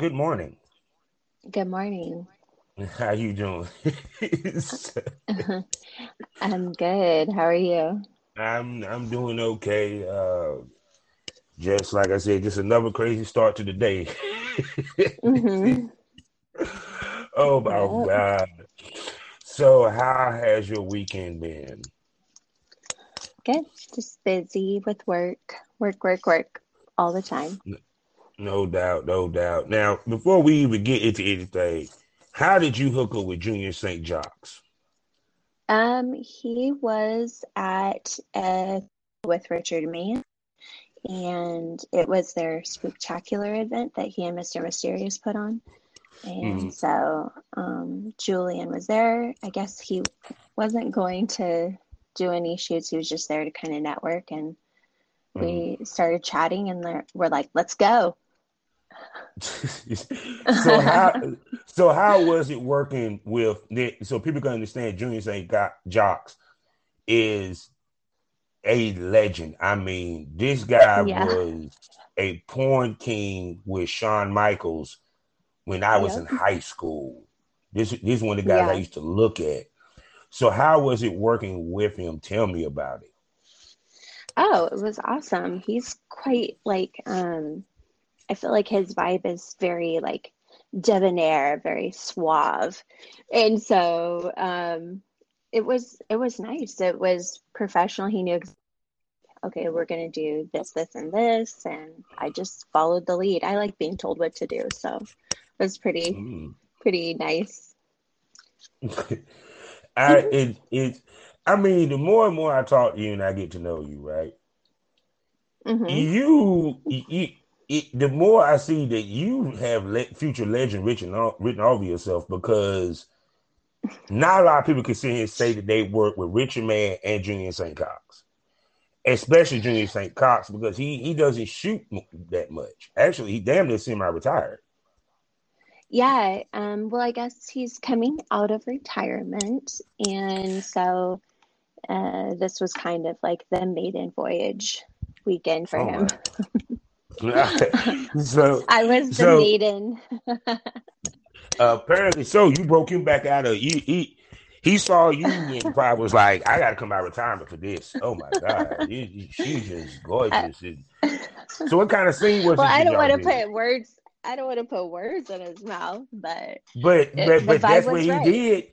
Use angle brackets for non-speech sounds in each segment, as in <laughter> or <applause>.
good morning. Good morning. <laughs> How you doing? <laughs> I'm good. How are you? I'm I'm doing okay. Uh, just like I said, just another crazy start to the day. mm-hmm. <laughs> oh my yep. god! So, how has your weekend been? Good. Just busy with work, work, work, work all the time. No doubt, no doubt. Now, before we even get into anything, how did you hook up with Junior St. Jox? Um, he was at uh, with Richard Mann, and it was their spectacular event that he and Mr. Mysterious put on. And mm-hmm. so um, Julian was there. I guess he wasn't going to do any shoots. He was just there to kind of network. And mm-hmm. we started chatting, and we're like, let's go. <laughs> so how so how was it working with so people can understand Junior St. Got Jox is a legend. I mean, this guy yeah. was a porn king with Sean Michaels when I was yep. in high school. This this is one of the guys yeah. I used to look at. So how was it working with him? Tell me about it. Oh, it was awesome. He's quite like um I feel like his vibe is very like debonair, very suave. And so um it was it was nice. It was professional. He knew okay, we're going to do this, this, and this. And I just followed the lead. I like being told what to do. So it was pretty, mm. pretty nice. <laughs> I, it, it, I mean, the more and more I talk to you and I get to know you, right? Mm-hmm. You, you, it, the more I see that you have le- future legend written written over yourself because not a lot of people can sit here and say that they work with Richard Mann and Junior St. Cox, especially Junior St. Cox because he he doesn't shoot that much. Actually, he damn near semi-retired. Yeah, um, well, I guess he's coming out of retirement, and so uh, this was kind of like the maiden voyage weekend for oh him. <laughs> <laughs> so I was the <laughs> maiden. apparently, so you broke him back out of he he, he saw you and <laughs> probably was like, "I got to come out of retirement for this." Oh my god, she's just gorgeous. so, what kind of scene was? Well, I don't want to put words. I don't want to put words in his mouth, but but it, but, but that's what he right. did.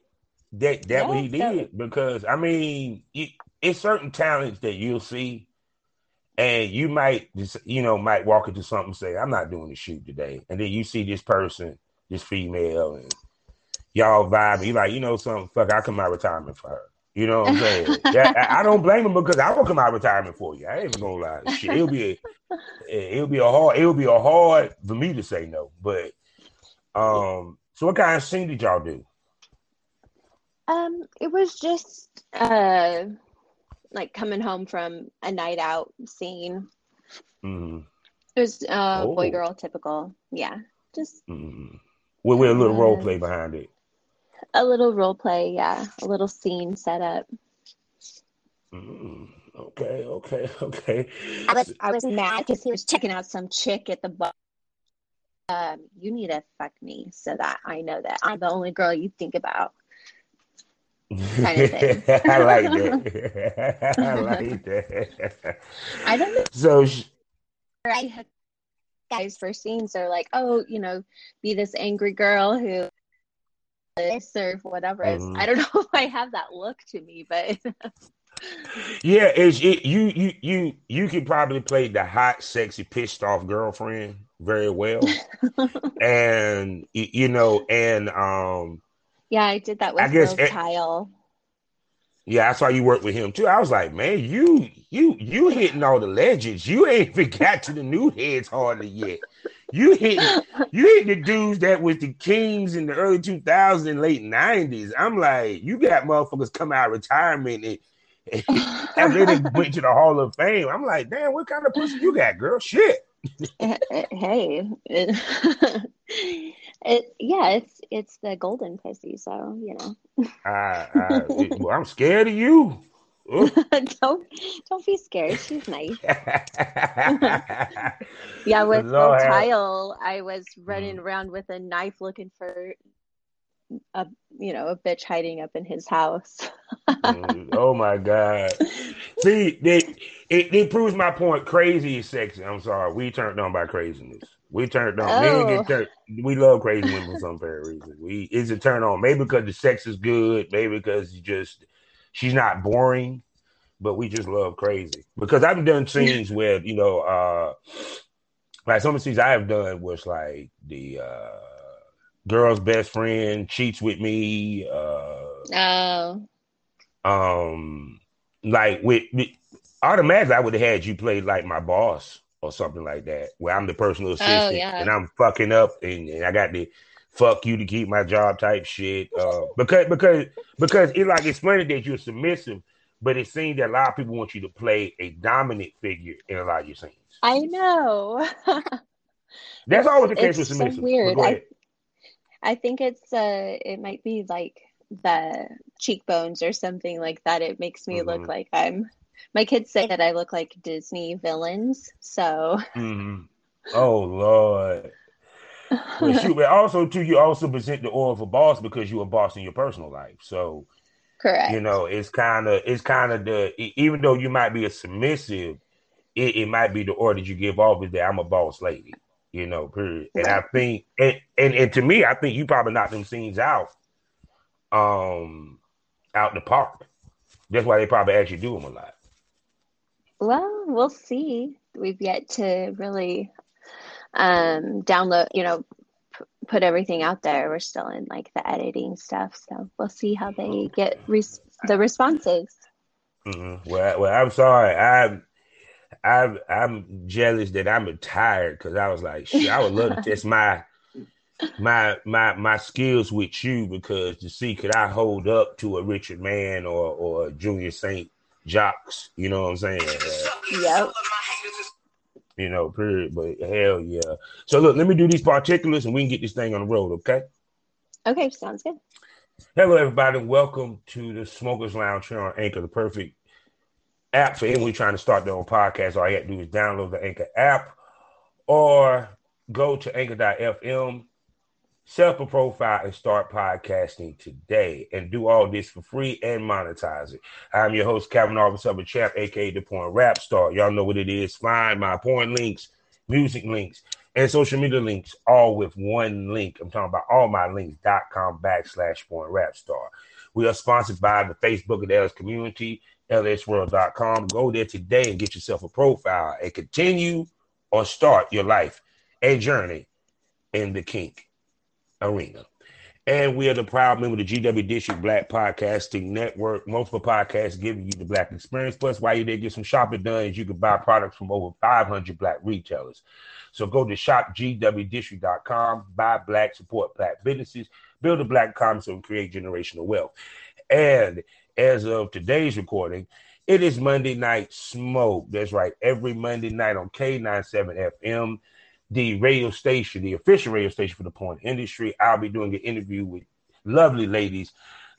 That that yeah, what he did so. because I mean, it, it's certain talents that you'll see and you might just you know might walk into something and say i'm not doing the shoot today. And then you see this person this female and y'all vibe you like you know something? Fuck i come out retirement for her. You know what i'm saying? Yeah, I, don't blame him because i will come out retirement for you. I ain't even gonna lie. Shit, it'll be a, it'll be a hard it'll be a hard for me to say no but um so what kind of scene did y'all do? Um it was just uh like coming home from a night out scene. Mm. It was uh, oh. boy girl typical. Yeah, just mm. with, with a little uh, role play behind it. A little role play, yeah, a little scene set up. Mm. Okay, okay, <laughs> okay. I was I was mad because he was checking out some chick at the bar. Um, you need to fuck me so that I know that I'm the only girl you think about kind of thing. <laughs> I like that. <laughs> I like that. I don't know. So, she, I guys for scenes are like, oh, you know, be this angry girl who this or whatever. Mm-hmm. I don't <laughs> know if I have that look to me, but yeah, it's it, you you you you can probably play the hot, sexy, pissed off girlfriend very well, and you know, and um yeah, I did that with I guess Kyle. Yeah, that's why you work with him too. I was like, man, you you you hitting all the legends. You ain't even <laughs> got to the new heads hardly yet. You hit you hit the dudes that was the kings in the early 2000s and late 90s. I'm like, you got motherfuckers come out of retirement and, and <laughs> then they <laughs> went to the Hall of Fame. I'm like, damn, what kind of pussy you got, girl? Shit. hey, it, yeah, it's it's the golden pussy, so you know. <laughs> I, I, well, I'm scared of you. <laughs> don't don't be scared. She's nice. <laughs> yeah, with Lord. Kyle, I was running mm. around with a knife looking for a you know a bitch hiding up in his house. mm, oh my god! See, it, it, it proves my point. Crazy is sexy. I'm sorry, we turned on by craziness. We turned on. Oh. We, get turned, we love crazy women for some fair reason. We is a turn on. Maybe because the sex is good. Maybe because you just she's not boring. But we just love crazy because I've done scenes with you know, uh like some of the scenes I have done was like the uh girl's best friend cheats with me. Uh, oh. Um, like with, with automatically, I would have had you play like my boss or something like that, where I'm the personal oh, assistant oh, yeah. and I'm fucking up and, and, I got the fuck you to keep my job type shit. Uh, because because because it like it's funny that you're submissive, but it seems that a lot of people want you to play a dominant figure in a lot of your scenes. I know. <laughs> That's always the case with submissive. So weird. I, I think it's uh it might be like the cheekbones or something like that. It makes me mm-hmm. look like I'm my kids say that I look like Disney villains. So mm-hmm. Oh Lord. but <laughs> shoot, but also too, you also present the aura of a boss because you're a boss in your personal life. So correct. You know, it's kind of it's kind of the even though you might be a submissive, it, it might be the order you give off is that I'm a boss lady you know, period. And I think and, and and to me, I think you probably knocked them scenes out um out the park. That's why they probably actually do them a lot. Well, we'll see. We've yet to really um download, you know, p- put everything out there. We're still in like the editing stuff, so we'll see how they get res- the responses. Mm-hmm. Well, well, I'm sorry. I'm I'm I'm jealous that I'm retired because I was like, I would love to <laughs> test my my my my skills with you because to see could I hold up to a Richard Mann or or a Junior Saint Jox, you know what I'm saying? Uh, yep. You know, period. But hell yeah. So look, let me do these particulars and we can get this thing on the road, okay? Okay, sounds good. Hello, everybody. Welcome to the Smokers Lounge here on Anchor, the perfect app for anyone trying to start their own podcast. All you have to do is download the Anchor app or go to anchor.fm, set up a profile, and start podcasting today. And do all this for free and monetize it. I'm your host, Kevin Officer of a Champ, aka the Porn Rap Star. Y'all know what it is. Find my porn links, music links, and social media links all with one link. I'm talking about all my links.com backslash porn rap star. We are sponsored by the Facebook of the LS community lsworld.com. Go there today and get yourself a profile and continue or start your life and journey in the kink arena. And we are the proud member of the GW District Black Podcasting Network. Multiple podcasts giving you the black experience. Plus, while you're there, get some shopping done, As you can buy products from over 500 black retailers. So go to shopgwdistrict.com, buy black, support black businesses, build a black economy, and create generational wealth. And as of today's recording, it is Monday Night Smoke. That's right. Every Monday night on K97 FM, the radio station, the official radio station for the porn industry. I'll be doing an interview with lovely ladies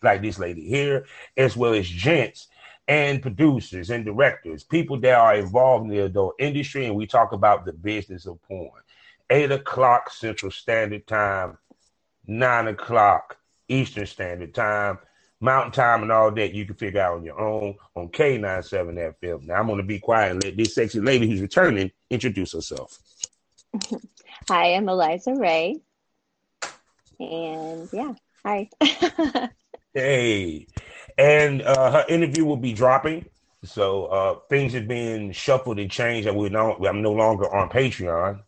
like this lady here, as well as gents and producers and directors, people that are involved in the adult industry. And we talk about the business of porn. Eight o'clock Central Standard Time, nine o'clock Eastern Standard Time. Mountain Time and all that you can figure out on your own on K97 FM. Now I'm going to be quiet and let this sexy lady who's returning introduce herself. <laughs> Hi, I'm Eliza Ray. And yeah, hi. <laughs> hey. And uh, her interview will be dropping. So uh, things have been shuffled and changed. And we're no, I'm no longer on Patreon,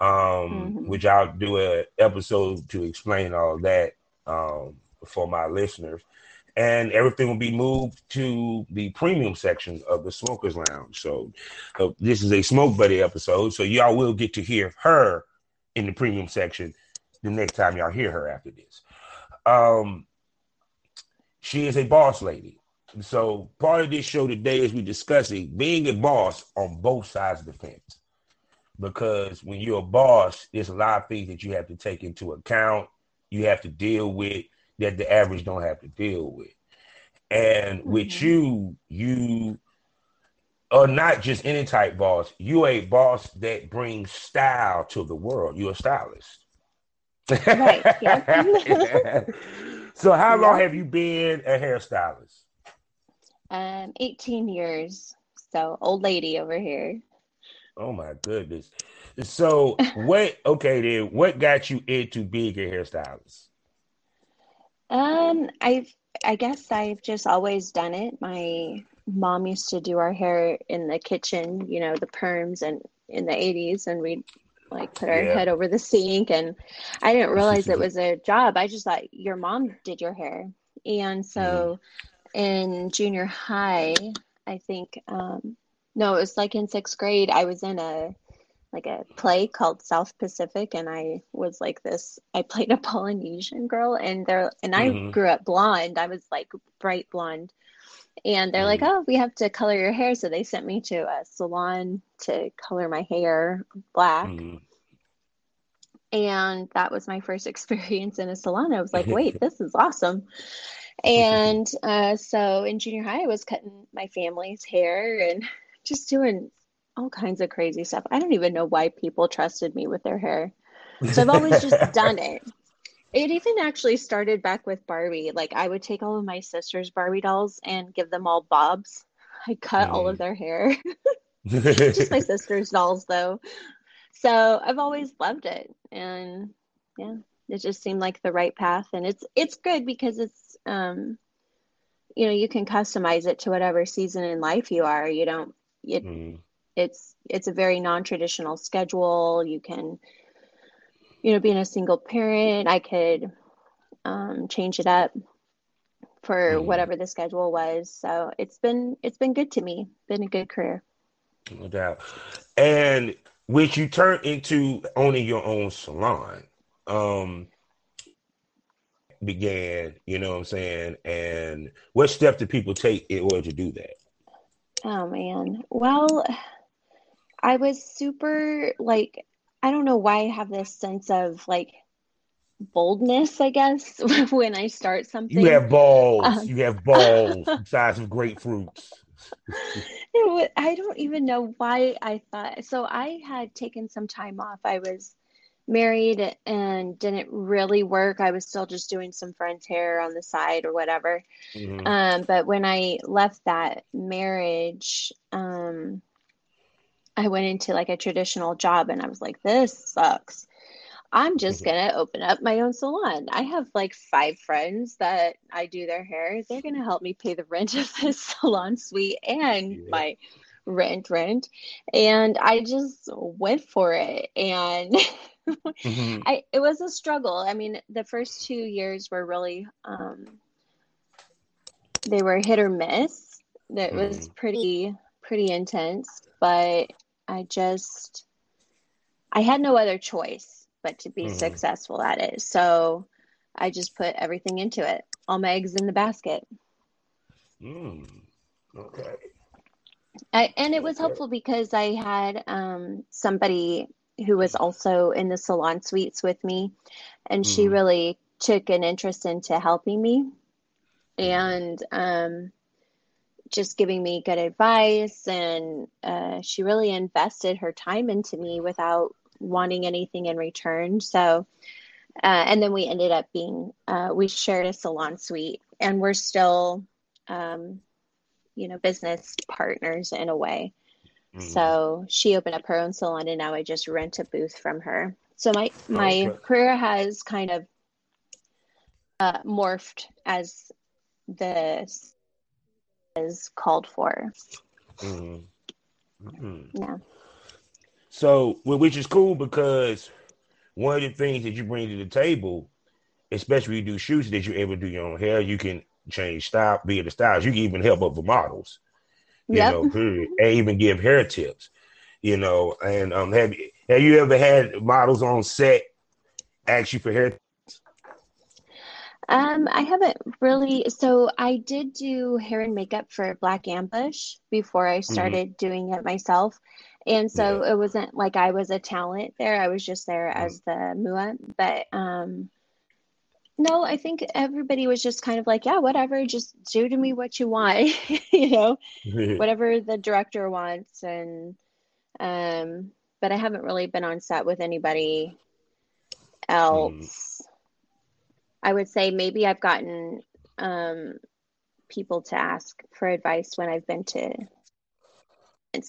um, mm-hmm. which I'll do an episode to explain all that. Um, for my listeners. And everything will be moved to the premium section of the Smokers Lounge. So uh, this is a Smoke Buddy episode. So y'all will get to hear her in the premium section the next time y'all hear her after this. Um, she is a boss lady. So part of this show today is we discussing being a boss on both sides of the fence. Because when you're a boss, there's a lot of things that you have to take into account. You have to deal with that the average don't have to deal with. And mm-hmm. with you, you are not just any type boss. You a boss that brings style to the world. You're a stylist. Right. Yeah. <laughs> so how long have you been a hairstylist? Um, 18 years. So old lady over here. Oh my goodness. So what okay then what got you into being a hairstylist? Um I've I guess I've just always done it. My mom used to do our hair in the kitchen, you know, the perms and in the 80s and we'd like put our yeah. head over the sink and I didn't realize it was a job. I just thought your mom did your hair. And so mm. in junior high, I think um no, it was like in 6th grade I was in a like a play called South Pacific and I was like this I played a Polynesian girl and there and I mm-hmm. grew up blonde. I was like bright blonde. And they're mm-hmm. like, "Oh, we have to color your hair." So they sent me to a salon to color my hair black. Mm-hmm. And that was my first <laughs> experience in a salon. I was like, "Wait, <laughs> this is awesome." <laughs> And uh, so in junior high, I was cutting my family's hair and just doing all kinds of crazy stuff. I don't even know why people trusted me with their hair. So I've always just <laughs> done it. It even actually started back with Barbie. Like I would take all of my sister's Barbie dolls and give them all bobs. I cut mm. all of mm. their hair. <laughs> just my <laughs> sister's dolls though. So I've always loved it. And yeah, it just seemed like the right path and it's it's good because it's um you know, you can customize it to whatever season in life you are. You don't it mm it's it's a very non-traditional schedule. You can you know being a single parent i could um, change it up for mm. whatever the schedule was. So it's been it's been good to me. Been a good career. No doubt. And which you turned into owning your own salon um began you know what i'm saying? And what step did people take in order to do that? Oh man. Well I was super like I don't know why I have this sense of like boldness, I guess, <laughs> when I start something. You have balls. Um, you have balls <laughs> the size of grapefruits. <laughs> I don't even know why I thought so. I had taken some time off. I was married and didn't really work. I was still just doing some friends' hair on the side or whatever. Mm-hmm. Um, but when I left that marriage, um, I went into like a traditional job and I was like, this sucks. I'm just mm-hmm. going to open up my own salon. I have like five friends that I do their hair. They're going to help me pay the rent <laughs> of this salon suite and yeah. my rent rent. And I just went for it. And mm-hmm. <laughs> I, it was a struggle. I mean, the first two years were really, um, they were hit or miss. That mm-hmm. was pretty, pretty intense, but I just I had no other choice but to be mm. successful at it. So I just put everything into it. All my eggs in the basket. Mm. Okay. I, and it was okay. helpful because I had um, somebody who was also in the salon suites with me, and mm. she mm-hmm. really took an interest into helping me. And um, just giving me good advice and uh, she really invested her time into me without wanting anything in return so uh, and then we ended up being uh, we shared a salon suite and we're still um, you know business partners in a way mm. so she opened up her own salon and now i just rent a booth from her so my my okay. career has kind of uh, morphed as the is called for. Mm-hmm. Mm-hmm. Yeah. So, which is cool because one of the things that you bring to the table, especially when you do shoots, that you're able to do your own hair. You can change style, be in the styles. You can even help up the models. You yep. know, period. and even give hair tips. You know, and um, have have you ever had models on set ask you for hair um, I haven't really. So I did do hair and makeup for Black Ambush before I mm-hmm. started mm-hmm. doing it myself. And so yeah. it wasn't like I was a talent there. I was just there mm-hmm. as the MUA. But um, no, I think everybody was just kind of like, yeah, whatever, just do to me what you want, <laughs> you know, whatever the director wants. And, um, but I haven't really been on set with anybody else. Mm. I would say maybe I've gotten um, people to ask for advice when I've been to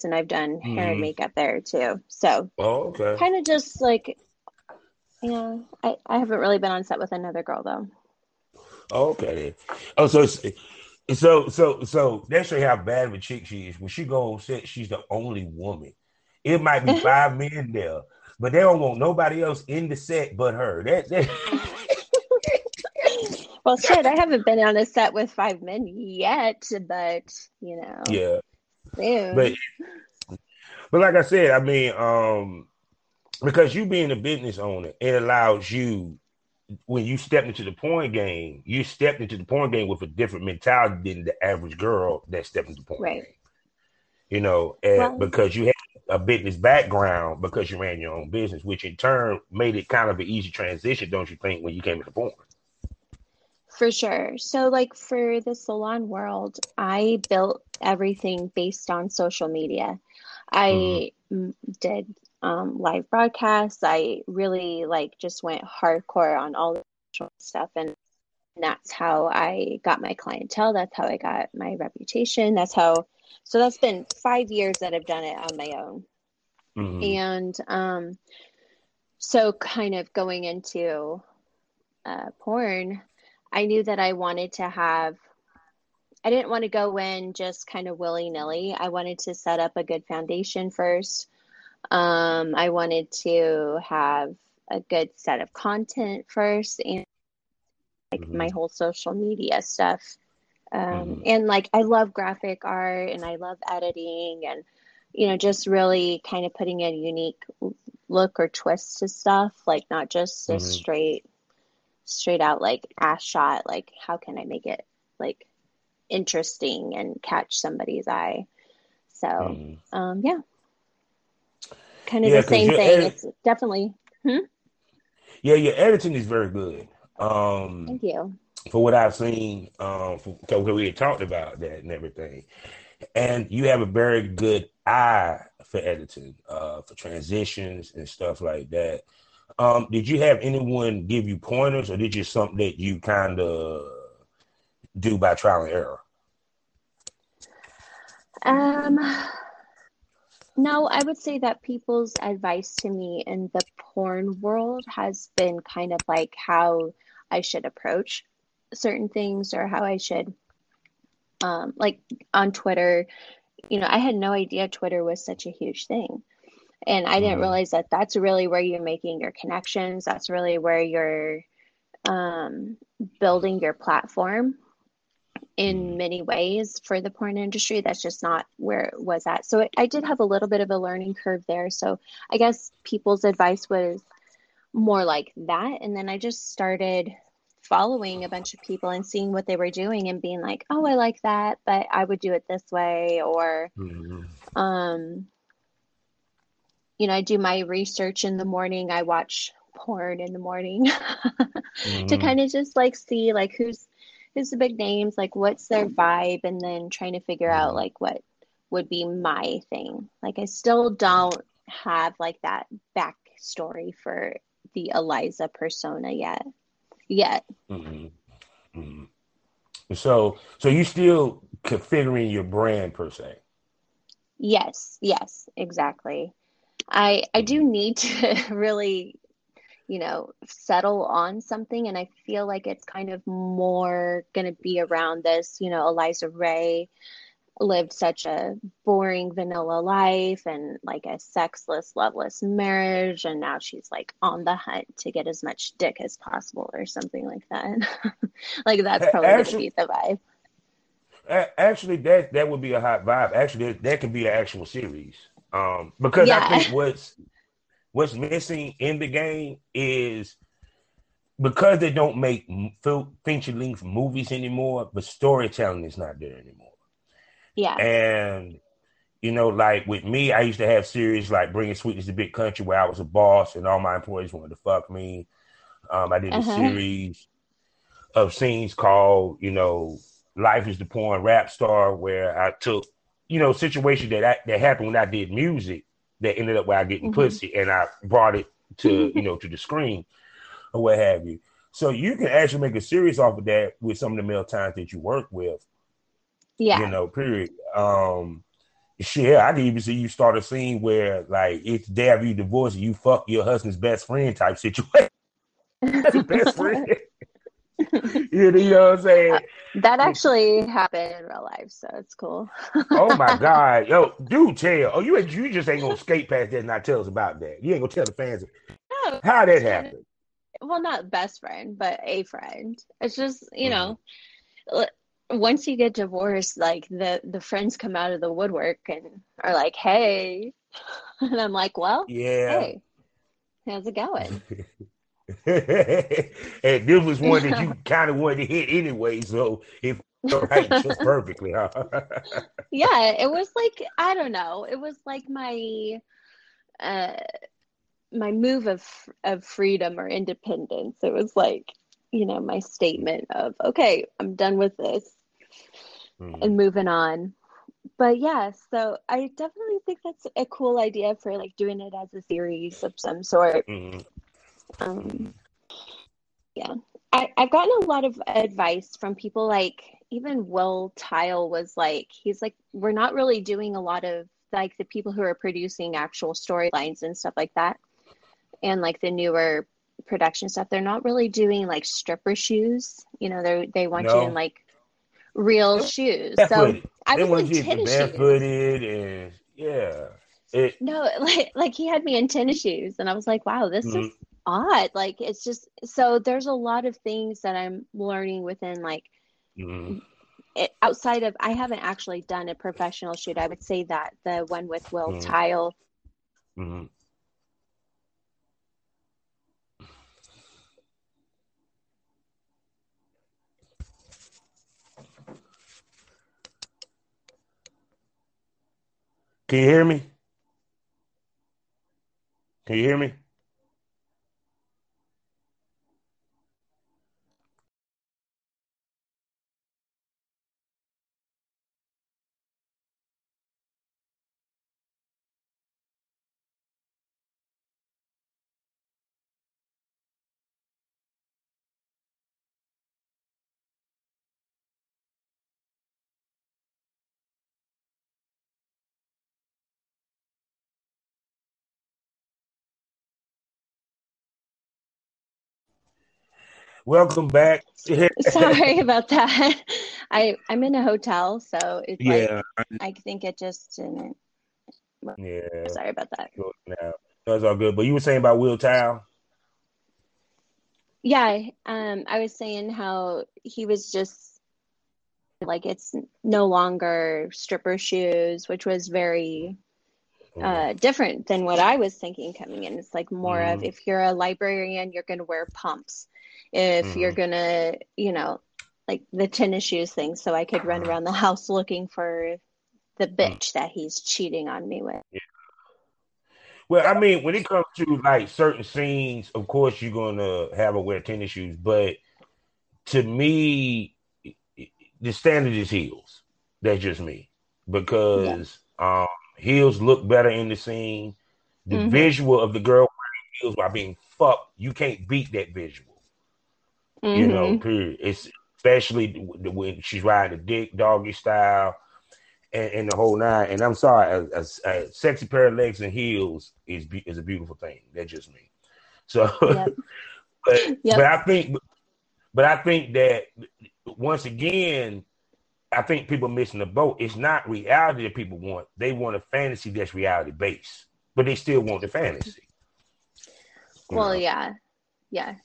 and I've done mm. hair and mm-hmm. makeup there too. So oh, okay. kind of just like yeah, I, I haven't really been on set with another girl though. Okay. Oh, so so so so that show how bad of a chick she is. When she go on set, she's the only woman. It might be <laughs> five men there, but they don't want nobody else in the set but her. That, that... well, shit, I haven't been on a set with five men yet, but you know, yeah, soon. but but like I said, I mean, um, because you being a business owner, it allows you when you step into the porn game, you stepped into the porn game with a different mentality than the average girl that stepped into the porn right. game. You know, well, because you had a business background because you ran your own business, which in turn made it kind of an easy transition, don't you think, when you came into porn? For sure. So, like for the salon world, I built everything based on social media. I mm-hmm. did um, live broadcasts. I really like just went hardcore on all the stuff, and that's how I got my clientele. That's how I got my reputation. That's how. So that's been five years that I've done it on my own, mm-hmm. and um, so kind of going into uh, porn, I knew that I wanted to have I didn't want to go in just kind of willy nilly. I wanted to set up a good foundation first. Um, I wanted to have a good set of content first and like mm-hmm. my whole social media stuff. Um, mm-hmm. And like, I love graphic art and I love editing and, you know, just really kind of putting a unique look or twist to stuff, like not just a mm-hmm. straight, straight out like ass shot. Like, how can I make it like interesting and catch somebody's eye. So, mm. um, yeah, kind of yeah, the same thing. Edit- it's definitely. Hmm? Yeah, your editing is very good. Um, Thank you. For what I've seen, um, because we had talked about that and everything, and you have a very good eye for editing, uh, for transitions and stuff like that. Um, did you have anyone give you pointers, or did you something that you kind of do by trial and error? Um, no, I would say that people's advice to me in the porn world has been kind of like how I should approach certain things or how I should, um, like on Twitter. You know, I had no idea Twitter was such a huge thing. And I didn't mm-hmm. realize that that's really where you're making your connections. That's really where you're um, building your platform in many ways for the porn industry. That's just not where it was at. So it, I did have a little bit of a learning curve there. So I guess people's advice was more like that. And then I just started following a bunch of people and seeing what they were doing and being like, oh, I like that, but I would do it this way. Or, mm-hmm. um, you know, I do my research in the morning. I watch porn in the morning mm-hmm. <laughs> to kind of just like see like who's who's the big names, like what's their vibe, and then trying to figure out like what would be my thing. Like I still don't have like that backstory for the Eliza persona yet. Yet. Mm-hmm. Mm-hmm. So, so you still configuring your brand per se? Yes, yes, exactly. I I do mm-hmm. need to <laughs> really you know, settle on something. And I feel like it's kind of more going to be around this, you know, Eliza Ray lived such a boring vanilla life and like a sexless, loveless marriage. And now she's like on the hunt to get as much dick as possible or something like that. <laughs> like that's probably going to be the vibe. Actually, that that would be a hot vibe. Actually, that, that could be an actual series. Um, because yeah. I think <laughs> what's what's missing in the game is because they don't make feature length movies anymore, but storytelling is not there anymore. Yeah. And you know, like with me, I used to have series like Bringing Sweetness to Big Country, where I was a boss and all my employees wanted to fuck me. Um, I did uh-huh. a series, of scenes called, you know, Life is the Porn Rap Star, where I took, you know, situation that I, that happened when I did music that ended up where I getting mm-hmm. pussy, and I brought it to, you know, to the screen or what have you. So you can actually make a series off of that with some of the male times that you work with. Yeah. You know, period. Um shit, I can even see you start a scene where like it's day after you divorce, you fuck your husband's best friend type situation. <laughs> best friend. <laughs> you know what I'm saying? <laughs> That actually happened in real life, so it's cool. <laughs> oh my god, yo, dude, tell. Oh, you you just ain't gonna skate past that and not tell us about that. You ain't gonna tell the fans no, how that happened. Well, not best friend, but a friend. It's just you mm-hmm. know, once you get divorced, like the the friends come out of the woodwork and are like, "Hey," and I'm like, "Well, yeah, hey, how's it going?" <laughs> and this was one that you kind of wanted to hit anyway, so it right just <laughs> perfectly, huh? yeah, <laughs> it was like I don't know, it was like my uh my move of of freedom or independence. It was like you know my statement of okay, I'm done with this mm-hmm. and moving on. But yeah, so I definitely think that's a cool idea for like doing it as a series of some sort. Mm-hmm. Um, yeah, I, I've gotten a lot of advice from people like even Will Tile was like, he's like, we're not really doing a lot of like the people who are producing actual storylines and stuff like that, and like the newer production stuff. They're not really doing like stripper shoes. You know, they they want no. you in like real shoes. So I was in tennis barefooted shoes. and yeah. It, no, <laughs> like like he had me in tennis shoes, and I was like, wow, this mm-hmm. is odd. Like it's just so there's a lot of things that I'm learning within like mm-hmm. it, outside of I haven't actually done a professional shoot. I would say that the one with Will mm-hmm. Tile. Mm-hmm. Can you hear me? Can you hear me? Welcome back. <laughs> <laughs> Sorry about that. I I'm in a hotel, so it's yeah. Like, I think it just didn't. Yeah. Sorry about that. Now that's all good. But you were saying about Will Tile. Yeah, um, I was saying how he was just like it's no longer stripper shoes, which was very uh, mm-hmm. different than what I was thinking coming in. It's like more mm. of if you're a librarian, you're going to wear pumps if mm-hmm. you're gonna you know like the tennis shoes thing so i could run around the house looking for the mm. bitch that he's cheating on me with yeah. well i mean when it comes to like certain scenes of course you're gonna have a wear tennis shoes but to me the standard is heels that's just me because yeah. um heels look better in the scene the mm-hmm. visual of the girl wearing heels while being fucked you can't beat that visual Mm-hmm. You know, mm-hmm. period. It's especially when she's riding a dick doggy style and, and, the whole nine. And I'm sorry, a, a, a, sexy pair of legs and heels is is a beautiful thing. That's just me. So, <laughs> yep. but yep. but I think, but I think that once again, I think people are missing the boat. It's not reality that people want. They want a fantasy that's reality based, but they still want the fantasy. Well, know? yeah, yeah.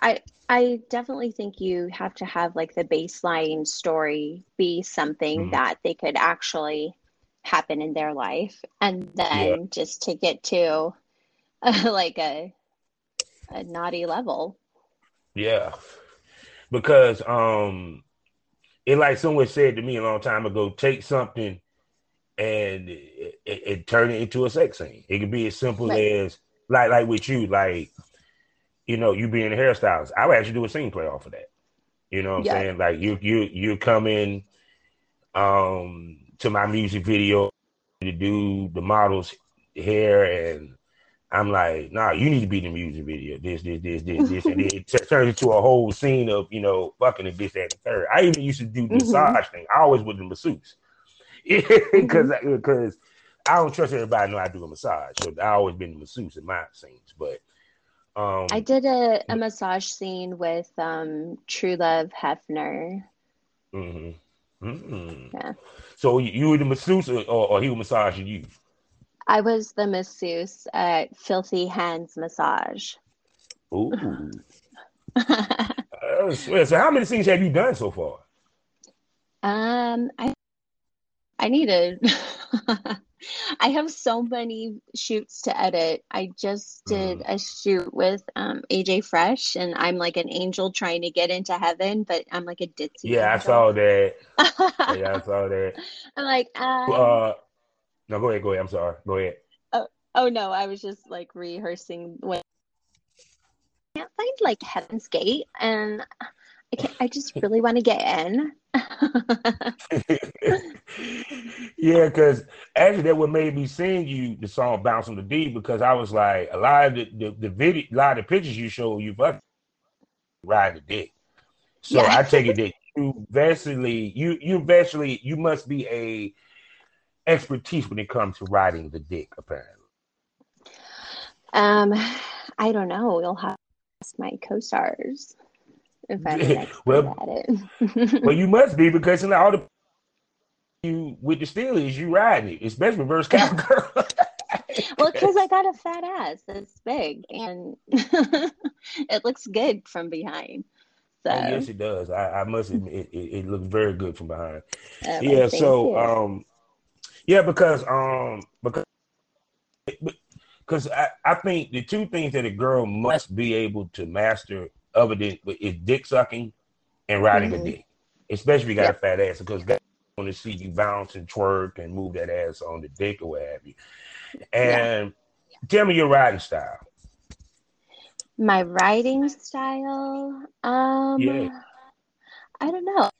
I I definitely think you have to have like the baseline story be something mm-hmm. that they could actually happen in their life and then yeah. just take it to uh, <laughs> like a a naughty level. Yeah. Because um it like someone said to me a long time ago, take something and it, it, it turn it into a sex scene. It could be as simple right. as like like with you, like you know, you being a hairstylist, I would actually do a scene play off of that. You know what I'm yeah. saying? Like you you you come in um to my music video to do the model's hair and I'm like, nah, you need to be in the music video. This, this, this, this, this, and it turns into a whole scene of you know fucking and this, that, and the third. I even used to do the mm-hmm. massage thing. I always with the masseuse because <laughs> mm-hmm. because I don't trust everybody know I do a massage, so I always been the masseuse in my scenes. But um, I did a, a massage scene with um, True Love Hefner. Mm-hmm. Mm-hmm. Yeah. So you were the masseuse, or, or he was massaging you? I was the masseuse at Filthy Hands Massage. Ooh. <laughs> uh, so how many scenes have you done so far? Um, I I need to. <laughs> I have so many shoots to edit. I just did mm. a shoot with um, AJ Fresh, and I'm like an angel trying to get into heaven, but I'm like a ditzy. Yeah, angel. I saw that. <laughs> yeah, I saw that. I'm like, um, uh, no, go ahead, go ahead. I'm sorry. Go ahead. Oh, oh no, I was just like rehearsing when I can't find like Heaven's Gate, and I I just really want to get in. <laughs> yeah, because actually, that what made me sing you the song "Bounce on the D" because I was like, a lot of the, the, the video, a lot of the pictures you show, you fucking ride the dick. So yeah. I take it that you eventually, you you eventually, you must be a expertise when it comes to riding the dick, apparently. Um, I don't know. You'll have to ask my co-stars if well, <laughs> well, you must be because in all the you with the Steelers, you ride it, especially reverse cowgirl. <laughs> well, because I got a fat ass that's big and <laughs> it looks good from behind. So. Oh, yes, it does. I, I must admit, it, it, it, looks very good from behind. Uh, yeah. So, um, yeah, because um, because because I, I think the two things that a girl must be able to master other than is dick sucking and riding mm-hmm. a dick, especially if you got yep. a fat ass, because they want to see you bounce and twerk and move that ass on the dick or what have you. And yeah. tell me your riding style. My riding style, um, yeah. I don't know.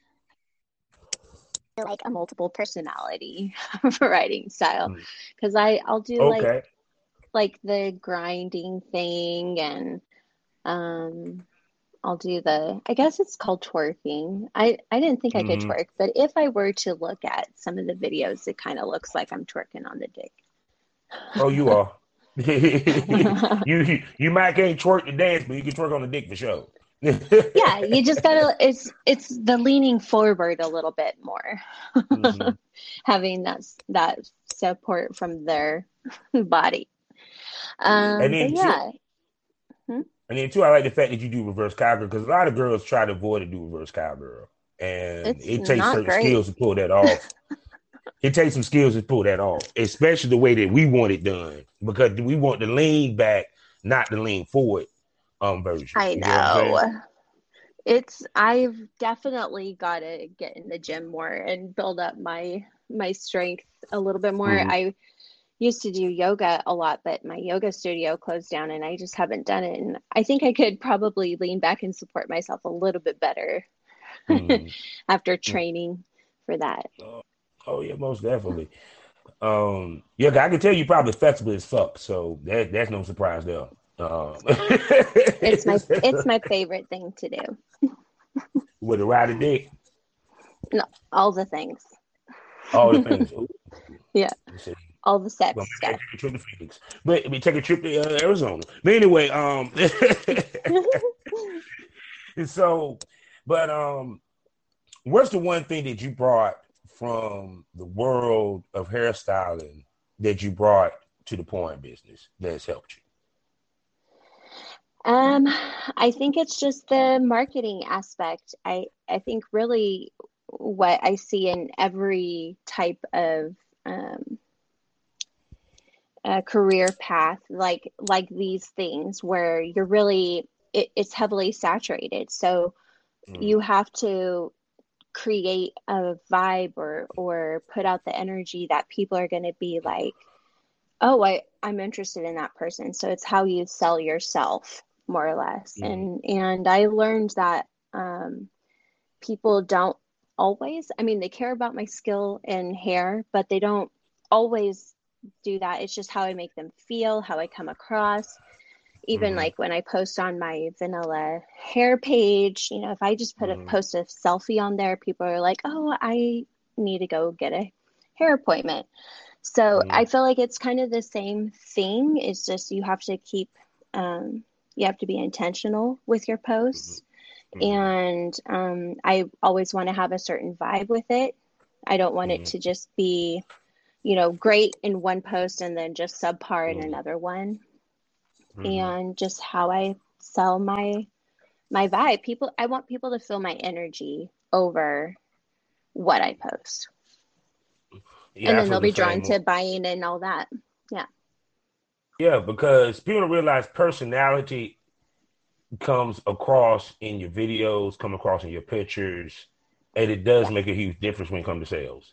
Like a multiple personality <laughs> for riding style, because mm. I I'll do okay. like like the grinding thing and um I'll do the I guess it's called twerking. I I didn't think. I could mm-hmm. twerk, but if I were to look at some of the videos, it kind of looks like I'm twerking on the dick. Oh, you are. <laughs> you you might can't twerk the dance, but you can twerk on the dick for sure. <laughs> yeah, you just gotta. It's it's the leaning forward a little bit more, mm-hmm. <laughs> having that that support from their body. Um, and then yeah. Hmm? And then too, I like the fact that you do reverse cowgirl because a lot of girls try to avoid to do reverse cowgirl, and it's it takes certain great. skills to pull that off. <laughs> it takes some skills to pull that off, especially the way that we want it done because we want the lean back, not the lean forward um version. I know. it's I've definitely got to get in the gym more and build up my my strength a little bit more. Mm-hmm. I used to do yoga a lot, but my yoga studio closed down and I just haven't done it. And I think I could probably lean back and support myself a little bit better mm. <laughs> after training for that. Oh, oh, yeah, most definitely. Um, yeah, I can tell you probably flexible as fuck, so that that's no surprise there. Um, <laughs> it's my it's my <laughs> favorite thing to do. With a ride a dick. No, all the things. All the things. yeah all the steps. Well, take a trip to Phoenix, but we take a trip to uh, Arizona. But anyway, um, <laughs> so, but um, what's the one thing that you brought from the world of hairstyling that you brought to the porn business that's helped you? Um, I think it's just the marketing aspect. I I think really what I see in every type of um, a career path like like these things where you're really it, it's heavily saturated so mm. you have to create a vibe or or put out the energy that people are going to be like oh i i'm interested in that person so it's how you sell yourself more or less mm. and and i learned that um people don't always, I mean, they care about my skill in hair, but they don't always do that. It's just how I make them feel, how I come across. Even mm-hmm. like when I post on my vanilla hair page, you know, if I just put mm-hmm. a post a selfie on there, people are like, oh, I need to go get a hair appointment. So mm-hmm. I feel like it's kind of the same thing. It's just you have to keep, um, you have to be intentional with your posts. Mm-hmm. And um, I always want to have a certain vibe with it. I don't want it mm-hmm. to just be, you know, great in one post and then just subpar in mm-hmm. another one. Mm-hmm. And just how I sell my my vibe. People I want people to feel my energy over what I post. Yeah, and then they'll be drawn to buying and all that. Yeah. Yeah, because people don't realize personality comes across in your videos, come across in your pictures, and it does make a huge difference when it comes to sales.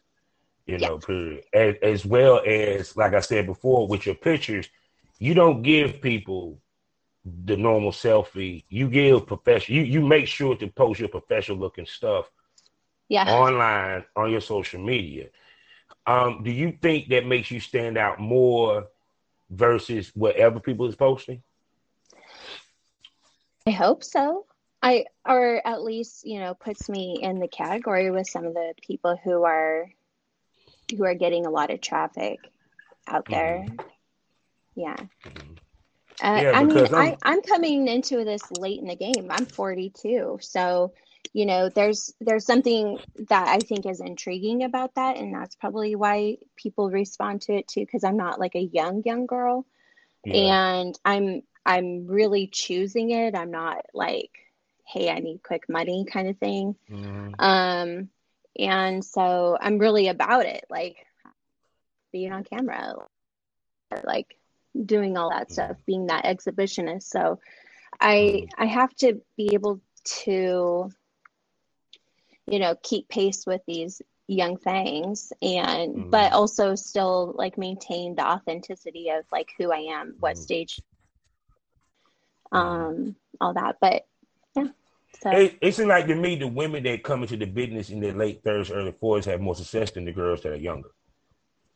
You know, period. As, as well as, like I said before, with your pictures, you don't give people the normal selfie. You give professional. You you make sure to post your professional looking stuff. Yeah. Online on your social media. Um, do you think that makes you stand out more versus whatever people is posting? I hope so. I or at least you know puts me in the category with some of the people who are who are getting a lot of traffic out there. Mm-hmm. Yeah. Mm-hmm. Uh, yeah, I mean, I'm... I, I'm coming into this late in the game. I'm 42, so you know there's there's something that i think is intriguing about that and that's probably why people respond to it too because i'm not like a young young girl yeah. and i'm i'm really choosing it i'm not like hey i need quick money kind of thing mm-hmm. um and so i'm really about it like being on camera like doing all that stuff mm-hmm. being that exhibitionist so i mm-hmm. i have to be able to you know keep pace with these young things and mm. but also still like maintain the authenticity of like who i am what mm. stage mm-hmm. um all that but yeah so it, it seems like to me the women that come into the business in their late 30s early 40s have more success than the girls that are younger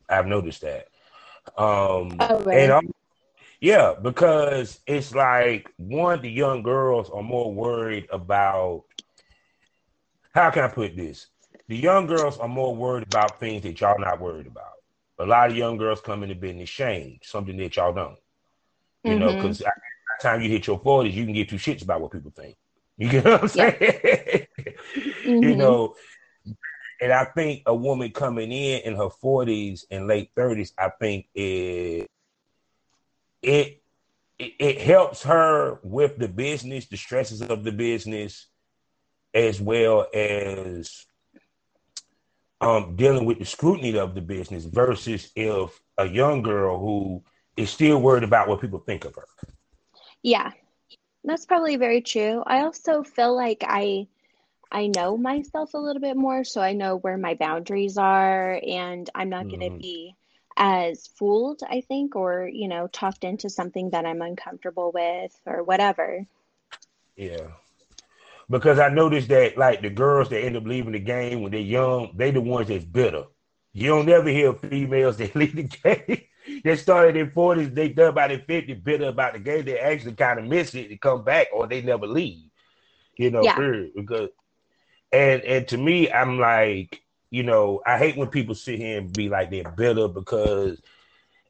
i've noticed that um oh, really? and I'm, yeah because it's like one the young girls are more worried about how can I put this? The young girls are more worried about things that y'all not worried about. A lot of young girls come into business shame, something that y'all don't. You mm-hmm. know, because by the time you hit your 40s, you can get two shits about what people think. You get what I'm saying? <laughs> mm-hmm. You know, and I think a woman coming in in her 40s and late 30s, I think it it it, it helps her with the business, the stresses of the business, as well as um, dealing with the scrutiny of the business versus if a young girl who is still worried about what people think of her. Yeah, that's probably very true. I also feel like I I know myself a little bit more, so I know where my boundaries are, and I'm not mm-hmm. going to be as fooled, I think, or you know, talked into something that I'm uncomfortable with or whatever. Yeah, because I noticed that like the girls that end up leaving the game when they're young, they the ones that's bitter. You don't ever hear females that <laughs> leave the game. They started in 40s, they done about in 50 bitter about the game. They actually kind of miss it to come back or they never leave. You know, yeah. period. Because and and to me, I'm like, you know, I hate when people sit here and be like they're bitter because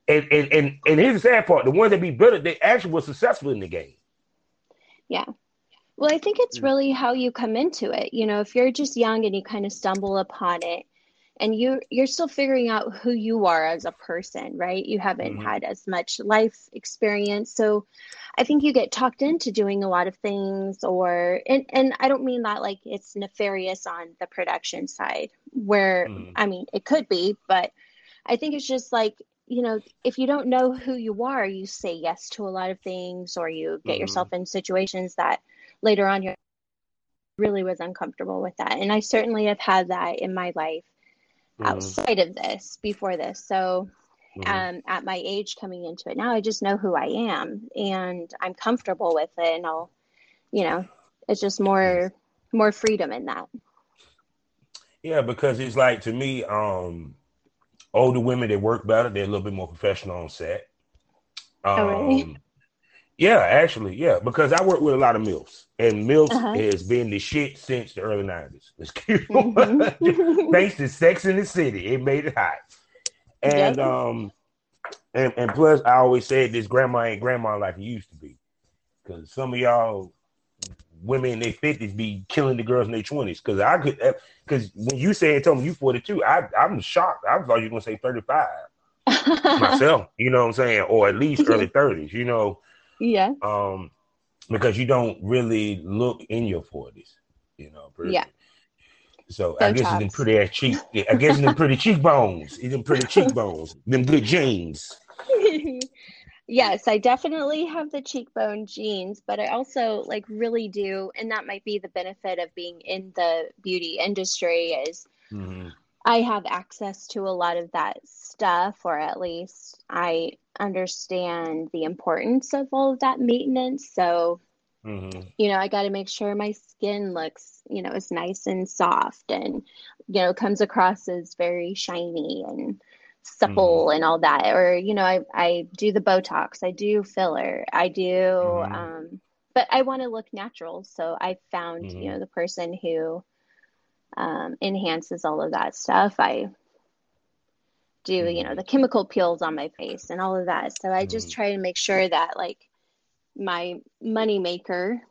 and and and, and here's the sad part, the ones that be bitter, they actually were successful in the game. Yeah. Well, I think it's really how you come into it. You know, if you're just young and you kind of stumble upon it and you you're still figuring out who you are as a person, right? You haven't mm-hmm. had as much life experience. So I think you get talked into doing a lot of things or and and I don't mean that like it's nefarious on the production side where mm. I mean, it could be, but I think it's just like you know, if you don't know who you are, you say yes to a lot of things or you get mm-hmm. yourself in situations that later on you really was uncomfortable with that and i certainly have had that in my life mm-hmm. outside of this before this so mm-hmm. um, at my age coming into it now i just know who i am and i'm comfortable with it and i'll you know it's just more more freedom in that Yeah, because it's like to me, um, older women that work better, they're a little bit more professional on set. Um, oh, really? Yeah, actually, yeah, because I work with a lot of MILFs, and MILFs uh-huh. has been the shit since the early 90s. Mm-hmm. <laughs> <laughs> Thanks to Sex in the City, it made it hot. And um and, and plus I always said this grandma ain't grandma like it used to be. Cause some of y'all women in their fifties be killing the girls in their twenties. Cause I could because when you say it told me you 42, I I'm shocked. I thought you were gonna say 35 <laughs> myself, you know what I'm saying? Or at least early 30s, you know. Yeah. Um, because you don't really look in your 40s, you know. Pretty. Yeah. So I guess it's them pretty ass cheek. I guess it's them pretty cheekbones. It's them pretty cheekbones. Them good genes. <laughs> yes, I definitely have the cheekbone genes, but I also like really do, and that might be the benefit of being in the beauty industry is mm-hmm. I have access to a lot of that stuff, or at least I understand the importance of all of that maintenance. So, mm-hmm. you know, I got to make sure my skin looks, you know, is nice and soft and, you know, comes across as very shiny and supple mm-hmm. and all that. Or, you know, I, I do the Botox, I do filler, I do, mm-hmm. um, but I want to look natural. So I found, you know, mm-hmm. the person who, um, enhances all of that stuff. I do, you know, mm-hmm. the chemical peels on my face and all of that. So I just mm-hmm. try to make sure that like my money maker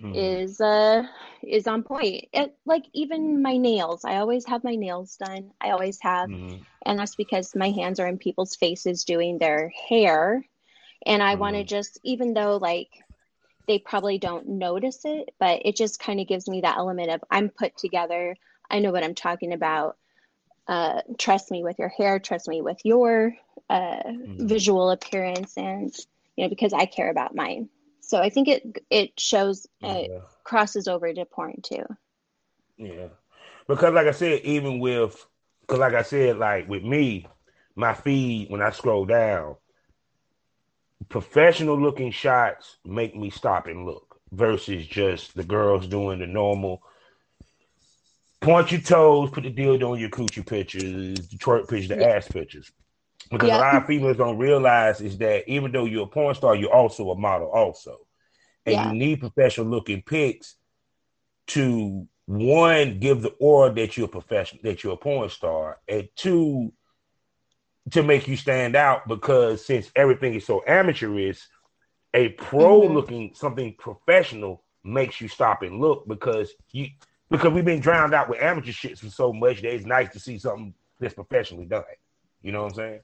mm. is uh is on point. It, like even my nails, I always have my nails done. I always have, mm. and that's because my hands are in people's faces doing their hair, and I mm. want to just even though like they probably don't notice it, but it just kind of gives me that element of I'm put together. I know what I'm talking about. Uh, trust me with your hair, trust me with your uh, mm-hmm. visual appearance, and you know because I care about mine. So I think it it shows yeah. it crosses over to porn too. Yeah, because like I said, even with because like I said, like with me, my feed when I scroll down, professional looking shots make me stop and look versus just the girls doing the normal point your toes, put the dildo on your coochie pictures, the twerk pictures, the yeah. ass pictures. Because yeah. a lot of females don't realize is that even though you're a porn star, you're also a model also. And yeah. you need professional looking pics to one, give the aura that you're a professional, that you're a porn star, and two, to make you stand out because since everything is so amateurish, a pro mm-hmm. looking something professional makes you stop and look because you because we've been drowned out with amateur shit for so much that it's nice to see something that's professionally done. You know what I'm saying?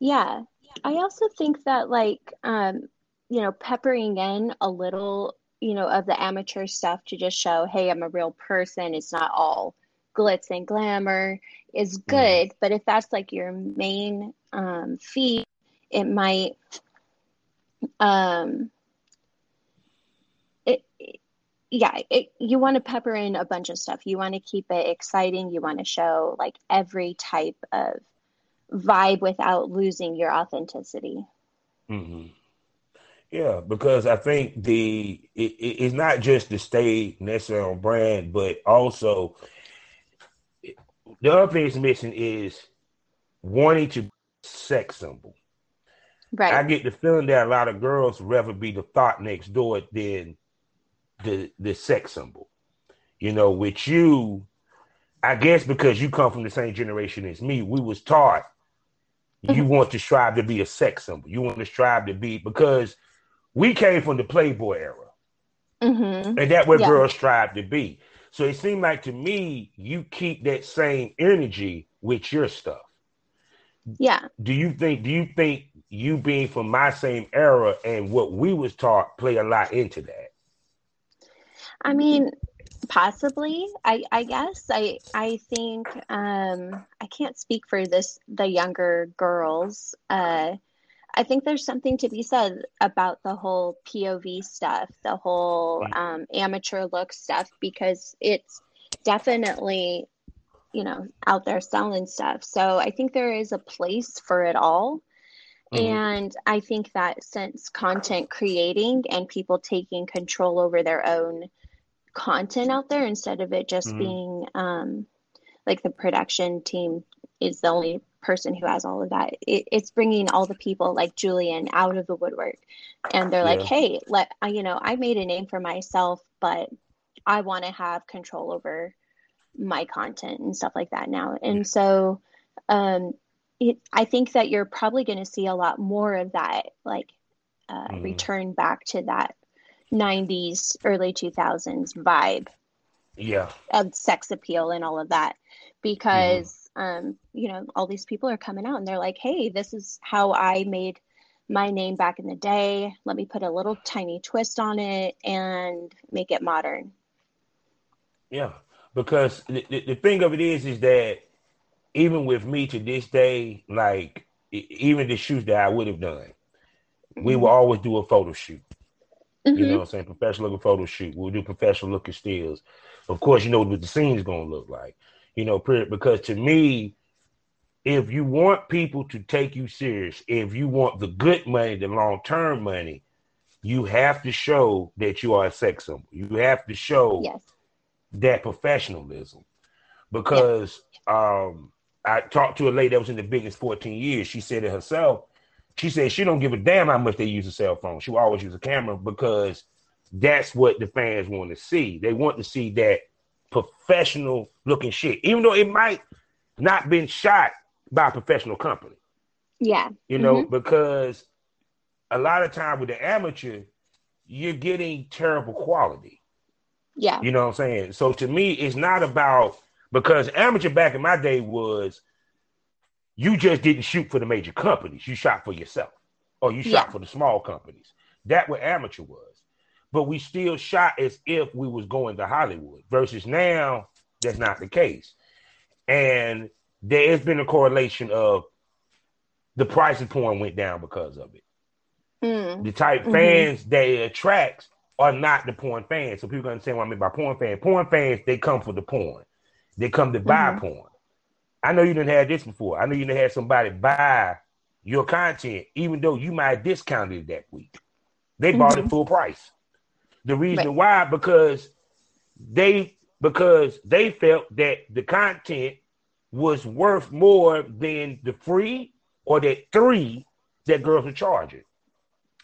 Yeah. I also think that like um, you know, peppering in a little, you know, of the amateur stuff to just show, hey, I'm a real person. It's not all glitz and glamour is mm-hmm. good, mm. but if that's like your main um, feed, it might um it, yeah it, you want to pepper in a bunch of stuff you want to keep it exciting you want to show like every type of vibe without losing your authenticity mm-hmm. yeah because i think the it, it's not just to stay necessarily on brand but also the other thing it's missing is wanting to sex symbol. Right. I get the feeling that a lot of girls rather be the thought next door than the the sex symbol. You know, with you, I guess because you come from the same generation as me, we was taught you mm-hmm. want to strive to be a sex symbol. You want to strive to be because we came from the Playboy era. Mm-hmm. And that's what yeah. girls strive to be. So it seemed like to me, you keep that same energy with your stuff. Yeah. Do you think? Do you think you being from my same era and what we was taught play a lot into that? I mean, possibly. I I guess I I think um, I can't speak for this the younger girls. Uh, I think there's something to be said about the whole POV stuff, the whole um, amateur look stuff, because it's definitely, you know, out there selling stuff. So I think there is a place for it all. Mm-hmm. And I think that since content creating and people taking control over their own content out there instead of it just mm-hmm. being um, like the production team is the only person who has all of that. It, it's bringing all the people like Julian out of the woodwork, and they're yeah. like, "Hey, let you know, I made a name for myself, but I want to have control over my content and stuff like that now." And so, um, it, I think that you're probably going to see a lot more of that, like uh, mm. return back to that 90s, early 2000s vibe. Yeah. Of sex appeal and all of that. Because, mm. Um, you know, all these people are coming out and they're like, hey, this is how I made my name back in the day. Let me put a little tiny twist on it and make it modern. Yeah. Because the, the, the thing of it is, is that even with me to this day, like even the shoots that I would have done, we will always do a photo shoot. Mm-hmm. You know what I'm saying? Professional looking photo shoot. We'll do professional looking stills. Of course, you know what the scene is gonna look like. You know, because to me, if you want people to take you serious, if you want the good money, the long term money, you have to show that you are a sex symbol. You have to show yes. that professionalism. Because um, I talked to a lady that was in the business 14 years. She said it herself she said she don't give a damn how much they use a cell phone. She will always use a camera because that's what the fans want to see. They want to see that professional looking shit, even though it might not been shot by a professional company. Yeah, you know, mm-hmm. because a lot of time with the amateur, you're getting terrible quality. Yeah, you know what I'm saying. So to me, it's not about because amateur back in my day was you just didn't shoot for the major companies. You shot for yourself, or you shot yeah. for the small companies. That what amateur was. But we still shot as if we was going to Hollywood. Versus now, that's not the case. And there has been a correlation of the price of porn went down because of it. Mm. The type mm-hmm. fans that it attracts are not the porn fans. So people understand what I mean by porn fans. Porn fans, they come for the porn. They come to buy mm-hmm. porn. I know you didn't have this before. I know you didn't have somebody buy your content, even though you might have discounted it that week. They bought mm-hmm. it full price. The reason right. why, because they because they felt that the content was worth more than the free or that three that girls are charging.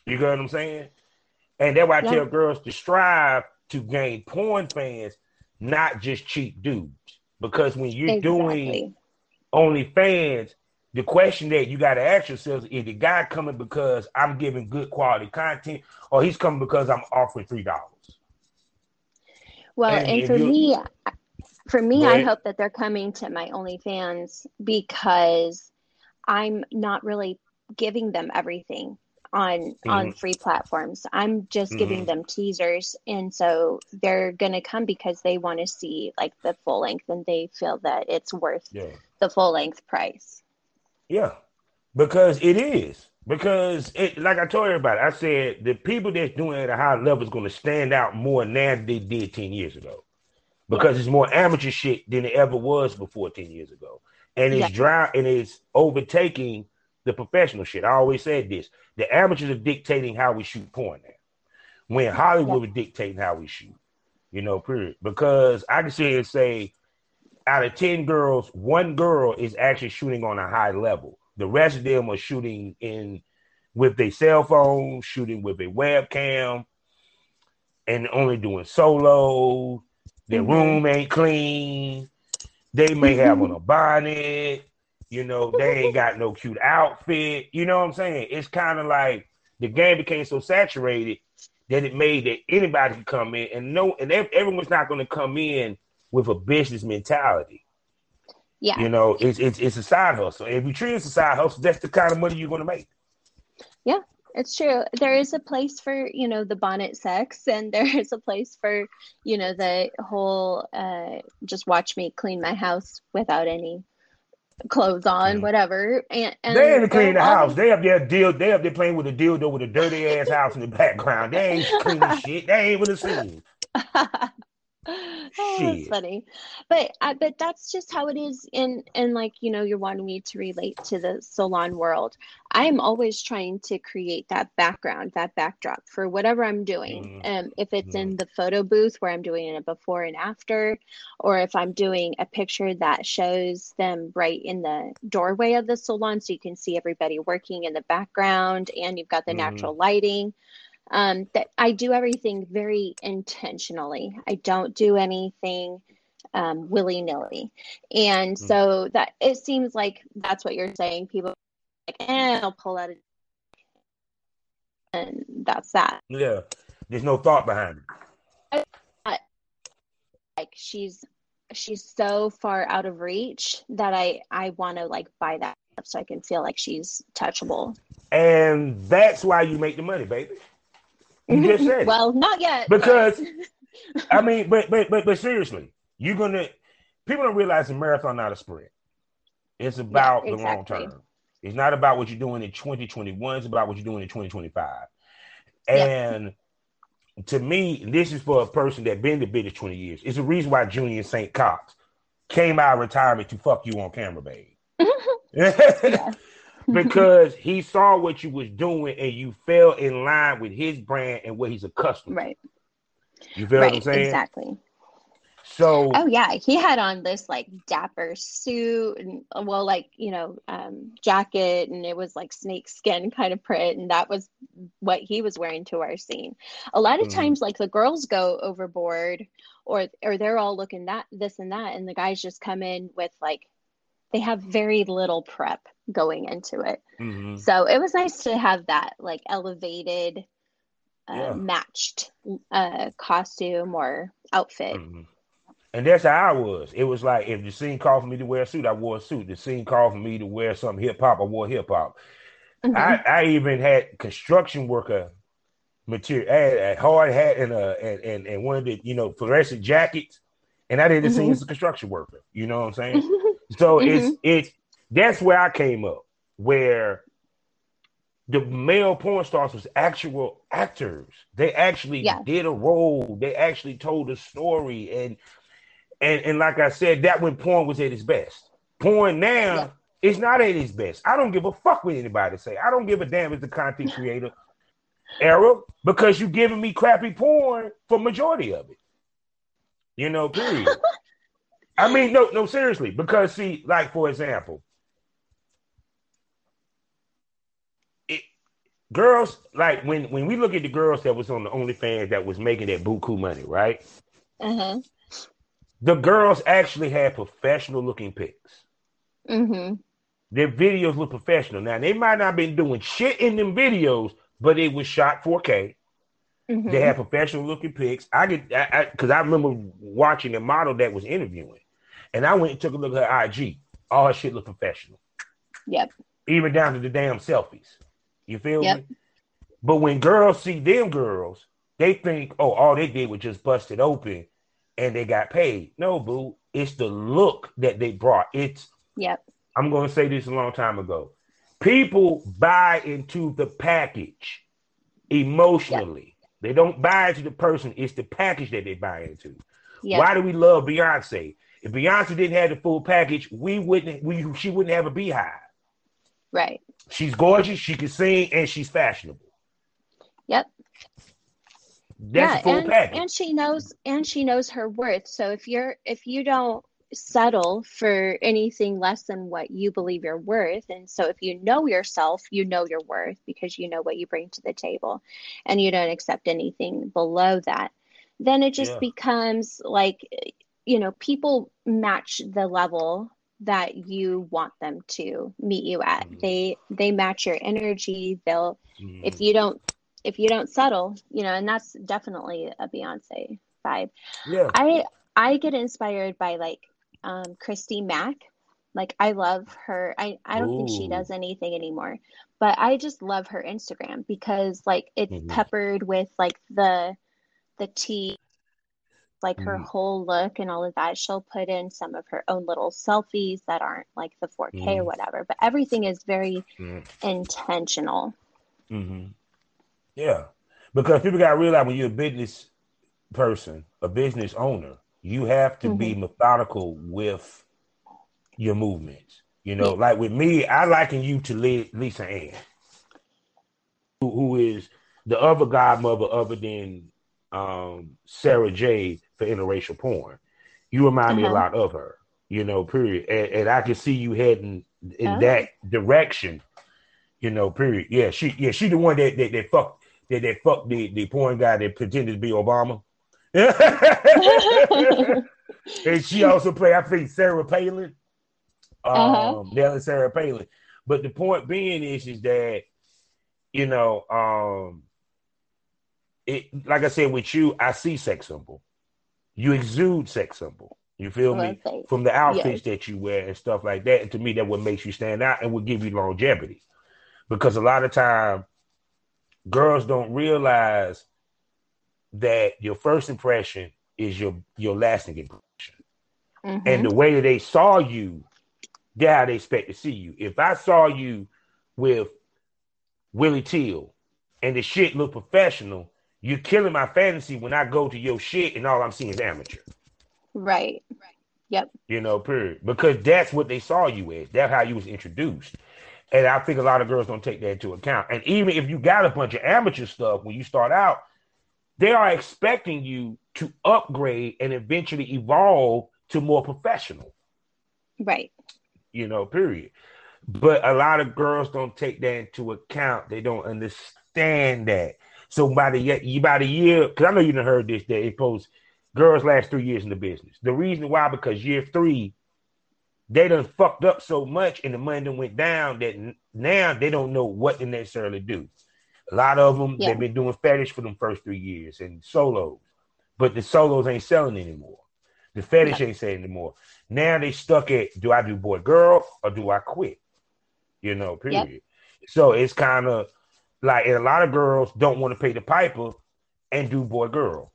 You get what I'm saying? And that's why I yeah. tell girls to strive to gain porn fans, not just cheap dudes. Because when you're exactly. doing OnlyFans, the question that you got to ask yourself is the guy coming because I'm giving good quality content, or he's coming because I'm offering three dollars? Well, and, and for me, for me, I hope that they're coming to my OnlyFans because I'm not really giving them everything on mm-hmm. on free platforms. I'm just mm-hmm. giving them teasers and so they're going to come because they want to see like the full length and they feel that it's worth yeah. the full length price. Yeah. Because it is. Because it like I told everybody, I said the people that's doing it at a high level is going to stand out more now than they did 10 years ago. Because it's more amateur shit than it ever was before 10 years ago. And it's yeah. dry and it's overtaking the professional shit. I always said this: the amateurs are dictating how we shoot porn now. When Hollywood yeah. was dictating how we shoot, you know, period. Because I can sit here and say, out of ten girls, one girl is actually shooting on a high level. The rest of them are shooting in with their cell phone, shooting with a webcam, and only doing solo. Their mm-hmm. room ain't clean. They may have on a bonnet. You know, they ain't got no cute outfit. You know what I'm saying? It's kind of like the game became so saturated that it made that anybody could come in and no, and everyone's not going to come in with a business mentality. Yeah, you know, it's it's it's a side hustle. If you treat it as a side hustle, that's the kind of money you're going to make. Yeah, it's true. There is a place for, you know, the bonnet sex <laughs> and there is a place for, you know, the whole uh just watch me clean my house without any clothes on, mm. whatever. And, and they ain't clean the house. They have their deal. They have their playing with a dildo with a dirty ass house in the background. They ain't cleaning <laughs> shit. They ain't with the scene. <laughs> oh, that's funny, but uh, but that's just how it is. In and like you know, you're wanting me to relate to the salon world. I am always trying to create that background, that backdrop for whatever I'm doing. Mm-hmm. Um, if it's mm-hmm. in the photo booth where I'm doing it before and after, or if I'm doing a picture that shows them right in the doorway of the salon, so you can see everybody working in the background, and you've got the mm-hmm. natural lighting um, that I do everything very intentionally. I don't do anything um, willy nilly. And mm so that it seems like that's what you're saying. People like, eh, I'll pull out a and that's that. Yeah. There's no thought behind it. like she's she's so far out of reach that I I want to like buy that so I can feel like she's touchable. And that's why you make the money, baby. You just <laughs> said well, not yet. Because. <laughs> I mean, but but but but seriously, you're gonna people don't realize a marathon not a sprint. It's about yeah, exactly. the long term. It's not about what you're doing in 2021. It's about what you're doing in 2025. And yeah. to me, this is for a person that been the business 20 years. It's the reason why Julian St. Jox came out of retirement to fuck you on camera, babe. <laughs> yeah. <laughs> because he saw what you was doing and you fell in line with his brand and what he's accustomed. Right. You feel right, what I'm saying? Exactly. So Oh yeah, he had on this like dapper suit and well like, you know, um jacket and it was like snake skin kind of print and that was what he was wearing to our scene. A lot of mm-hmm. times like the girls go overboard or or they're all looking that this and that and the guys just come in with like they have very little prep going into it. Mm-hmm. So it was nice to have that like elevated, uh, yeah. matched uh, costume or outfit. Mm-hmm. And that's how I was. It was like if the scene called for me to wear a suit, I wore a suit. The scene called for me to wear some hip hop, I wore hip hop. Mm-hmm. I, I even had construction worker material, I had a hard hat and a and, and, and one of the you know fluorescent jackets, and I did the mm-hmm. scene as a construction worker. You know what I'm saying? So mm-hmm. it's it's that's where I came up, where the male porn stars was actual actors. They actually yeah. did a role. They actually told a story, and and and like I said, that when porn was at its best. Porn now yeah. is not at its best. I don't give a fuck what anybody say. I don't give a damn as the content creator era because you're giving me crappy porn for majority of it. You know, period. <laughs> I mean, no, no, seriously, because see, like for example, it, girls like when when we look at the girls that was on the OnlyFans that was making that buku money, right? Uh-huh. The girls actually had professional looking pics. Mm-hmm. Their videos look professional. Now they might not have been doing shit in them videos, but it was shot 4K. Mm-hmm. They had professional looking pics. I get because I, I, I remember watching the model that was interviewing. And I went and took a look at her IG. All her shit looked professional. Yep. Even down to the damn selfies. You feel yep. me? But when girls see them girls, they think, oh, all they did was just bust it open and they got paid. No, boo. It's the look that they brought. It's yep. I'm gonna say this a long time ago. People buy into the package emotionally. Yep. They don't buy into the person, it's the package that they buy into. Yep. Why do we love Beyonce? If Beyonce didn't have the full package, we wouldn't we she wouldn't have a BeyHive. Right. She's gorgeous, she can sing, and she's fashionable. Yep. That's yeah, full and, package. And she knows and she knows her worth. So if you're if you don't settle for anything less than what you believe you're worth. And so if you know yourself, you know your worth because you know what you bring to the table and you don't accept anything below that. Then it just yeah. becomes like you know, people match the level that you want them to meet you at. Mm-hmm. They they match your energy. They'll mm-hmm. if you don't if you don't settle, you know, and that's definitely a Beyonce vibe. Yeah. I I get inspired by like um Christy Mack. Like I love her. I I don't Ooh. think she does anything anymore, but I just love her Instagram because like it's mm-hmm. peppered with like the the tea like her mm. whole look and all of that. She'll put in some of her own little selfies that aren't like the 4K mm. or whatever, but everything is very mm. intentional. Mm-hmm. Yeah, because people got to realize when you're a business person, a business owner, you have to mm-hmm. be methodical with your movements. You know, like with me, I liken you to Lisa Ann, who, who is the other godmother other than um, Sara Jay for interracial porn. You remind uh-huh. me a uh-huh. lot of her, you know, period. And, and I can see you heading in oh. that direction, you know, period. Yeah, she yeah, she the one that that, that fucked that, that fucked the, the porn guy that pretended to be Obama. <laughs> and she also played, I think, Sarah Palin. Uh-huh. Um, Nellie Sarah Palin. But the point being is, is that you know, um, it like I said with you, I see sex symbol. You exude sex symbol. You feel me? From the outfits yes. that you wear and stuff like that. And to me, that what makes you stand out and will give you longevity. Because a lot of time girls don't realize that your first impression is your your lasting impression. Mm-hmm. And the way that they saw you, how they expect to see you. If I saw you with Willie Teal and the shit look professional, you're killing my fantasy when I go to your shit and all I'm seeing is amateur. Right. Right. Yep. You know, period. Because that's what they saw you as. That's how you was introduced. And I think a lot of girls don't take that into account. And even if you got a bunch of amateur stuff when you start out, they are expecting you to upgrade and eventually evolve to more professional. Right. You know, period. But a lot of girls don't take that into account. They don't understand that. So by the by the year, because I know you done heard this, that it posts girls last three years in the business. The reason why, because year three, they done fucked up so much and the money done went down that now they don't know what to necessarily do. A lot of them yeah. they've been doing fetish for them first three years and solos, but the solos ain't selling anymore. The fetish yeah. ain't selling anymore. Now they stuck at do I do boy girl or do I quit? You know, period. So it's kind of like a lot of girls don't want to pay the piper and do boy girl.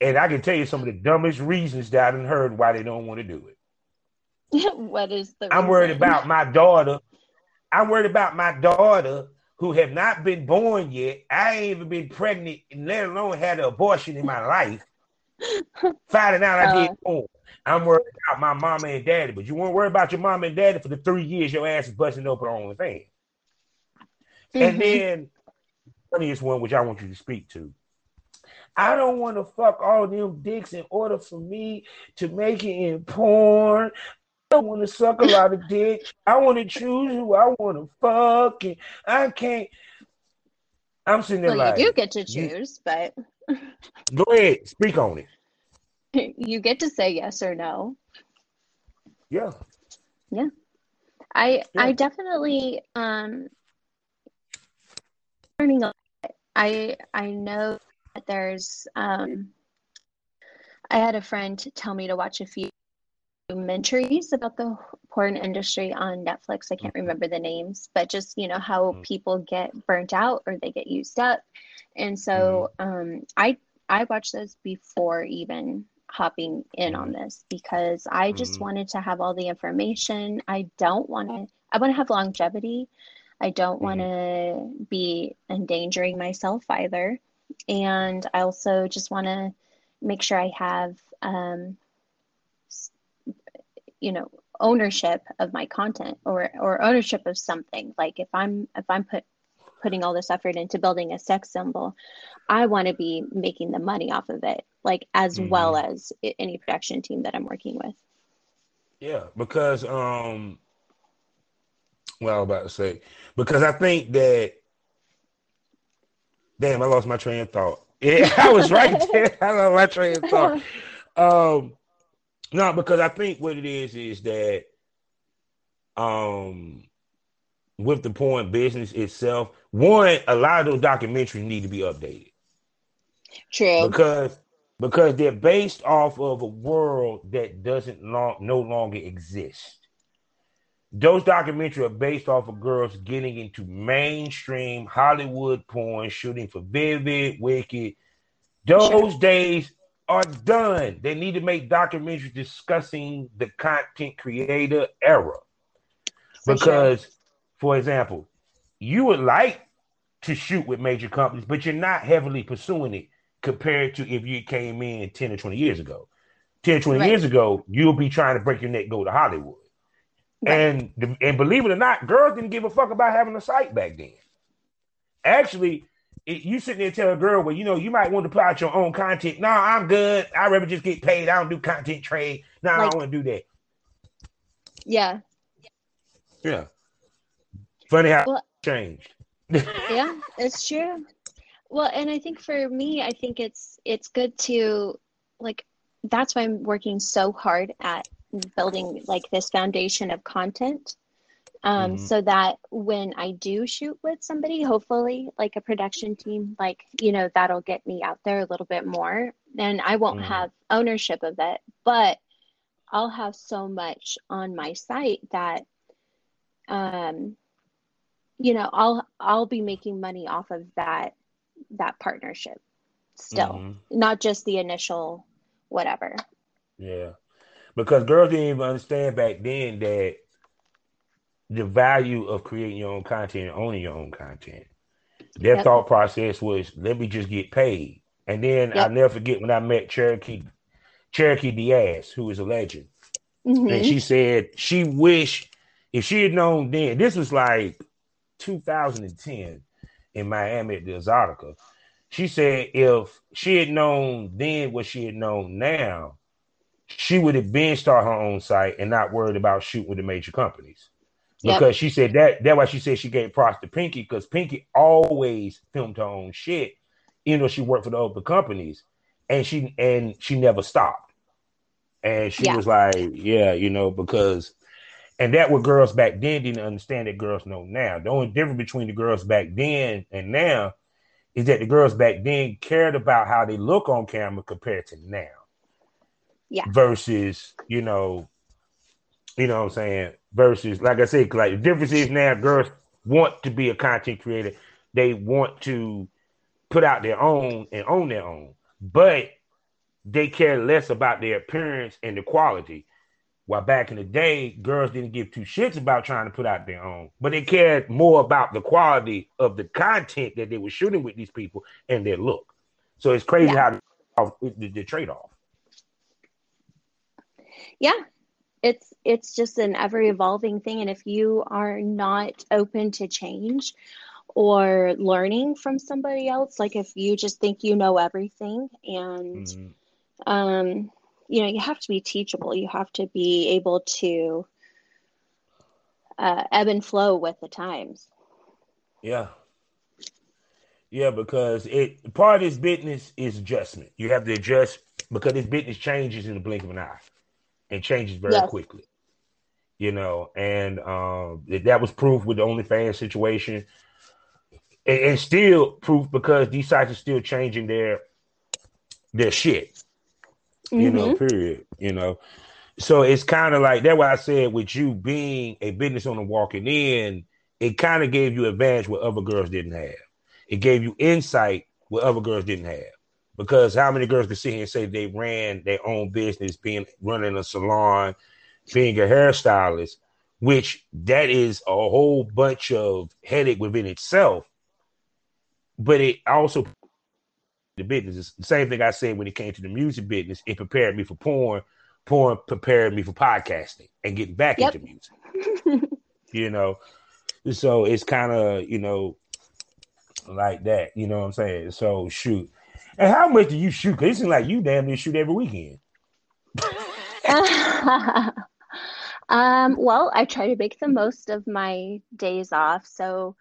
And I can tell you some of the dumbest reasons that I've heard why they don't want to do it. <laughs> what is the? I'm worried about my daughter. I'm worried about my daughter who have not been born yet. I ain't even been pregnant, let alone had an abortion in my life. <laughs> Finding out I did uh. born. I'm worried about my mama and daddy, but you won't worry about your mama and daddy for the three years your ass is busting open on the Mm-hmm. And then funniest one, which I want you to speak to. I don't want to fuck all them dicks in order for me to make it in porn. I don't want to suck a lot of <laughs> dick. I want to choose who I want to fuck, and I can't. I'm sitting there well, like you do get to choose, you, but <laughs> go ahead, speak on it. You get to say yes or no. Yeah. Yeah. I yeah. I definitely um learning a lot. I I know that there's um I had a friend tell me to watch a few documentaries about the porn industry on Netflix. I can't mm-hmm. remember the names, but just you know how mm-hmm. people get burnt out or they get used up. And so mm-hmm. um, I I watched those before even hopping in on this because I just wanted to have all the information. I don't want to. I want to have longevity. I don't want to be endangering myself either. And I also just want to make sure I have um, you know ownership of my content or or ownership of something like if i'm if i'm put putting all this effort into building a sex symbol i want to be making the money off of it like as mm-hmm. well as any production team that i'm working with yeah because um well i was about to say because i think that damn i lost my train of thought <laughs> yeah i was right <laughs> there i lost my train of thought um no, because I think what it is is that um with the porn business itself, one, a lot of those documentaries need to be updated. True. Because because they're based off of a world that doesn't long, no longer exist. Those documentaries are based off of girls getting into mainstream Hollywood porn, shooting for Vivid, Wicked. Those days are done. They need to make documentaries discussing the content creator era. Because, for example, you would like to shoot with major companies, but you're not heavily pursuing it compared to if you came in 10 or 20 years ago. 10 or 20 right. years ago, you'll be trying to break your neck, go to Hollywood. Right. And and believe it or not, girls didn't give a fuck about having a site back then. Actually, it, you sitting there tell a girl, well, you know, you might want to put out your own content. No, I'm good. I rather just get paid. I don't do content trade. No, like, I don't want to do that. Yeah. Yeah. Funny how well, changed. <laughs> yeah, it's true. Well, and I think for me, I think it's it's good to like that's why I'm working so hard at building like this foundation of content um, mm-hmm. so that when I do shoot with somebody, hopefully like a production team, like, you know, that'll get me out there a little bit more and I won't mm-hmm. have ownership of it, but I'll have so much on my site that, um, you know, I'll, I'll be making money off of that, that partnership still, mm-hmm. not just the initial whatever. Yeah. Because girls didn't even understand back then that the value of creating your own content and owning your own content. Their yep. thought process was, let me just get paid. And then yep. I'll never forget when I met Cherokee Cherokee D'Ass, who is a legend. Mm-hmm. And she said she wished if she had known then, this was like 2010 in Miami at the Exxxotica. She said if she had known then what she had known now, she would have been start her own site and not worried about shooting with the major companies because yep. she said that that's why she said she gave props to Pinky because Pinky always filmed her own shit, even though she worked for the other companies, and she and she never stopped. And she yeah. was like, yeah, you know, because and that what girls back then didn't understand that girls know now. The only difference between the girls back then and now is that the girls back then cared about how they look on camera compared to now. Yeah. Versus, you know, you know what I'm saying? Versus, like I said, like the difference is now girls want to be a content creator. They want to put out their own and own their own, but they care less about their appearance and the quality. While back in the day, girls didn't give two shits about trying to put out their own, but they cared more about the quality of the content that they were shooting with these people and their look. So it's crazy yeah. how the, the trade off. Yeah, it's it's just an ever evolving thing. And if you are not open to change or learning from somebody else like if you just think you know everything and mm-hmm. um you know you have to be teachable. You have to be able to uh, ebb and flow with the times. Yeah. Yeah because it part of this business is adjustment. You have to adjust because this business changes in the blink of an eye and changes very yes. quickly. You know, and um, that was proof with the OnlyFans situation, and, and still proof because these sites are still changing their their shit. Mm-hmm. You know, mm-hmm. period. You know, so it's kind of like that's why I said with you being a business owner walking in, it kind of gave you advantage what other girls didn't have. It gave you insight what other girls didn't have. Because how many girls can sit here and say they ran their own business, being running a salon, being a hairstylist, which that is a whole bunch of headache within itself. But it also the business. the same thing I said when it came to the music business. It prepared me for porn. Porn prepared me for podcasting and getting back yep. into music. you know, so it's kind of you know like that. You know what I'm saying? So shoot, and how much do you shoot? Cause it seems like you damn near shoot every weekend. <laughs> um, well, I try to make the most of my days off. So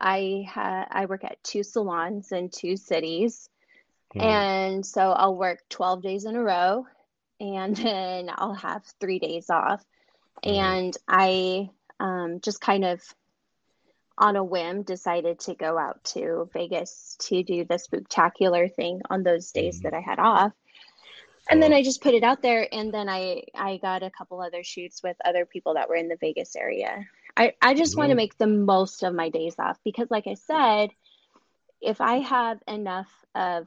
I ha- I work at two salons in two cities. Hmm. And so I'll work 12 days in a row and <laughs> then I'll have three days off. Hmm. And I um, just kind of on a whim decided to go out to Vegas to do the spooktacular thing on those days mm-hmm. that I had off. And then I just put it out there and then I I got a couple other shoots with other people that were in the Vegas area. I I just mm-hmm. want to make the most of my days off because like I said, if I have enough of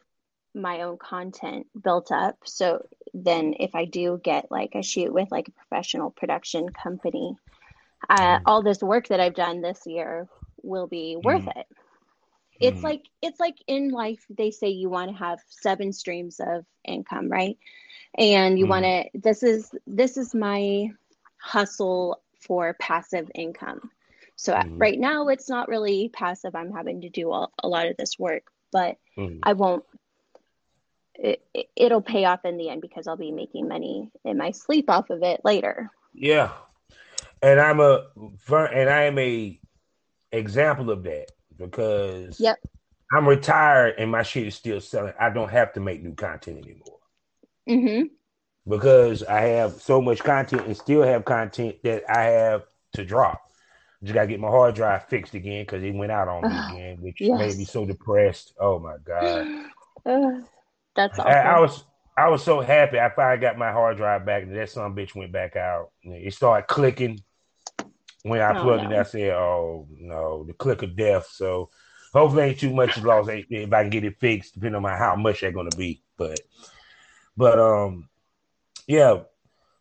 my own content built up, so then if I do get like a shoot with like a professional production company, uh, mm-hmm. all this work that I've done this year will be worth mm. it. it's mm. like it's like in life they say you want to have seven streams of income, right? And you mm. want to this is this is my hustle for passive income. So mm. right now it's not really passive. I'm having to do a, a lot of this work, but mm. I won't it, it, will pay off in the end because I'll be making money in my sleep off of it later. Yeah. And I'm a and I am a example of that because yep. I'm retired and my shit is still selling. I don't have to make new content anymore. Mm-hmm. Because I have so much content and still have content that I have to drop. Just gotta get my hard drive fixed again because it went out on me again, which yes. made me so depressed. Oh my god. <sighs> Uh, that's awesome. I, I, was I was so happy. I finally got my hard drive back, and that some bitch went back out. It started clicking when I oh, plugged no. it. I said, "Oh no, the click of death." So hopefully, ain't too much lost. If I can get it fixed, depending on how much they're going to be. But but um, yeah.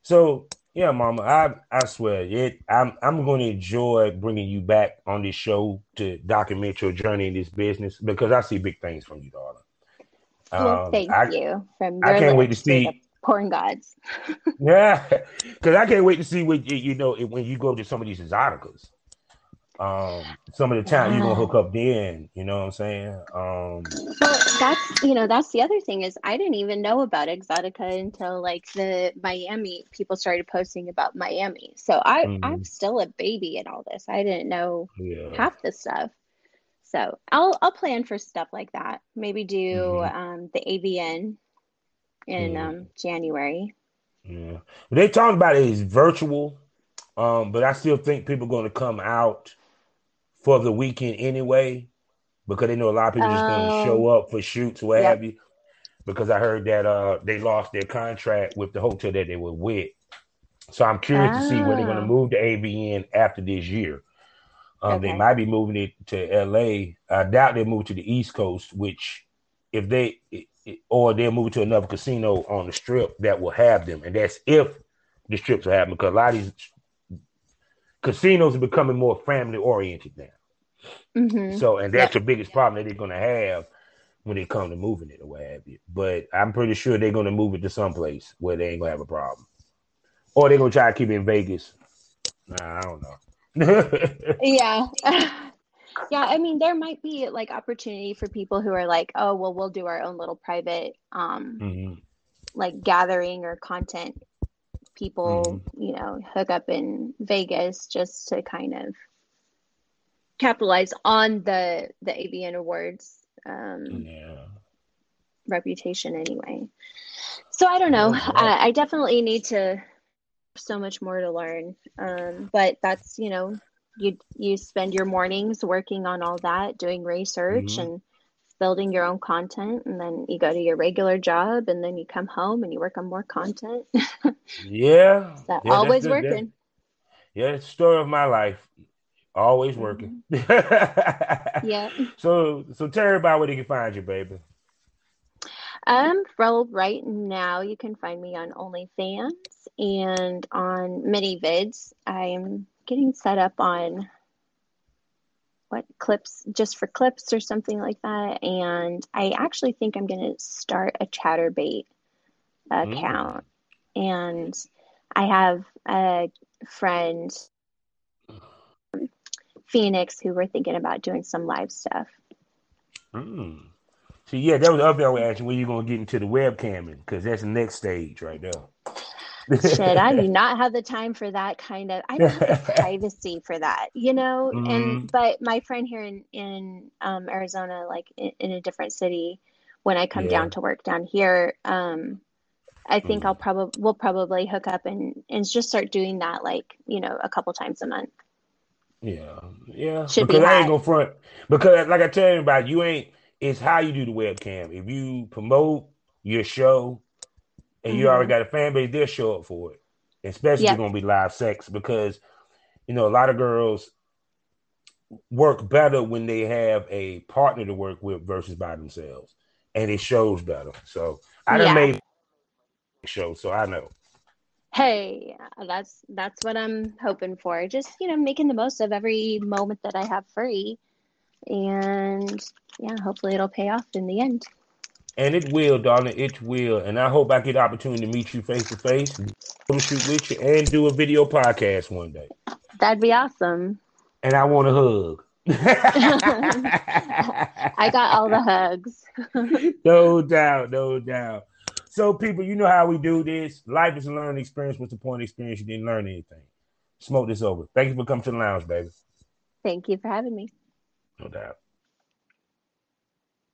So yeah, Mama, I I swear it. I'm I'm going to enjoy bringing you back on this show to document your journey in this business because I see big things from you, darling. Well, um, thank I, you. From I can't wait to see porn gods. <laughs> yeah, because I can't wait to see what you, know when you go to some of these Exxxoticas. Um, some of the time you're gonna hook up then, you know what I'm saying? Um, well, that's you know that's the other thing is I didn't even know about Exxxotica until like the Miami people started posting about Miami. So I mm-hmm. I'm still a baby in all this. I didn't know yeah. half the stuff. So I'll I'll plan for stuff like that. Maybe do mm-hmm. um, the AVN in mm. um, January. Yeah, they talk about it is virtual, um, but I still think people are going to come out for the weekend anyway because they know a lot of people just going to show up for shoots, what yep. have you. Because I heard that uh, they lost their contract with the hotel that they were with, so I'm curious oh. to see where they're going to move to AVN after this year. Um, okay. They might be moving it to LA. I doubt they move to the East Coast, which if they or they'll move to another casino on the strip that will have them, and that's if the strips will have them because a lot of these casinos are becoming more family oriented now. Mm-hmm. So, and that's the biggest problem that they're going to have when they come to moving it or what have you. But I'm pretty sure they're going to move it to someplace where they ain't going to have a problem, or they're going to try to keep it in Vegas. Nah, I don't know. <laughs> yeah. <laughs> yeah, I mean there might be like opportunity for people who are like, "Oh, well we'll do our own little private um mm-hmm. like gathering or content people, mm-hmm. you know, hook up in Vegas just to kind of capitalize on the the AVN awards um yeah. reputation anyway. So I don't know. I, I definitely need to so much more to learn. Um, but that's you know you you spend your mornings working on all that, doing research mm-hmm. and building your own content, and then you go to your regular job, and then you come home and you work on more content. <laughs> yeah, so yeah, always working. yeah, it's the story of my life. Always working. Mm-hmm. <laughs> yeah. So so tell everybody where they can find you, baby. Um, well, right now you can find me on OnlyFans and on ManyVids. I'm getting set up on what clips just for clips or something like that. And I actually think I'm going to start a Chaturbate account. Mm. And I have a friend, Phoenix, who we're thinking about doing some live stuff. Mm. See, yeah, that was the other way asking when you're gonna get into the webcamming because that's the next stage right there. Shit, I do <laughs> not have the time for that kind of. I don't have the <laughs> privacy for that, you know. Mm-hmm. And but my friend here in in um, Arizona, like in, in, a different city, when I come yeah. down to work down here, um, I think mm-hmm. I'll probably we'll probably hook up and and just start doing that, like you know, a couple times a month. Yeah, yeah. Should because be I ain't gonna front because, like I tell you about, you ain't it's how you do the webcam. If you promote your show and mm-hmm. you already got a fan base, they'll show up for it. Especially yep. gonna be live sex because you know a lot of girls work better when they have a partner to work with versus by themselves. And it shows better. So I done yeah. made show, so I know. Hey, that's that's what I'm hoping for. Just, you know, making the most of every moment that I have free and yeah, hopefully it'll pay off in the end. And it will, darling. It will. And I hope I get the opportunity to meet you face to face, come shoot with you, and do a video podcast one day. That'd be awesome. And I want a hug. <laughs> I got all the hugs. <laughs> no doubt, no doubt. So, people, you know how we do this. Life is a learning experience. What's the point of experience? You didn't learn anything. Smoke this over. Thank you for coming to the lounge, baby. Thank you for having me. No doubt.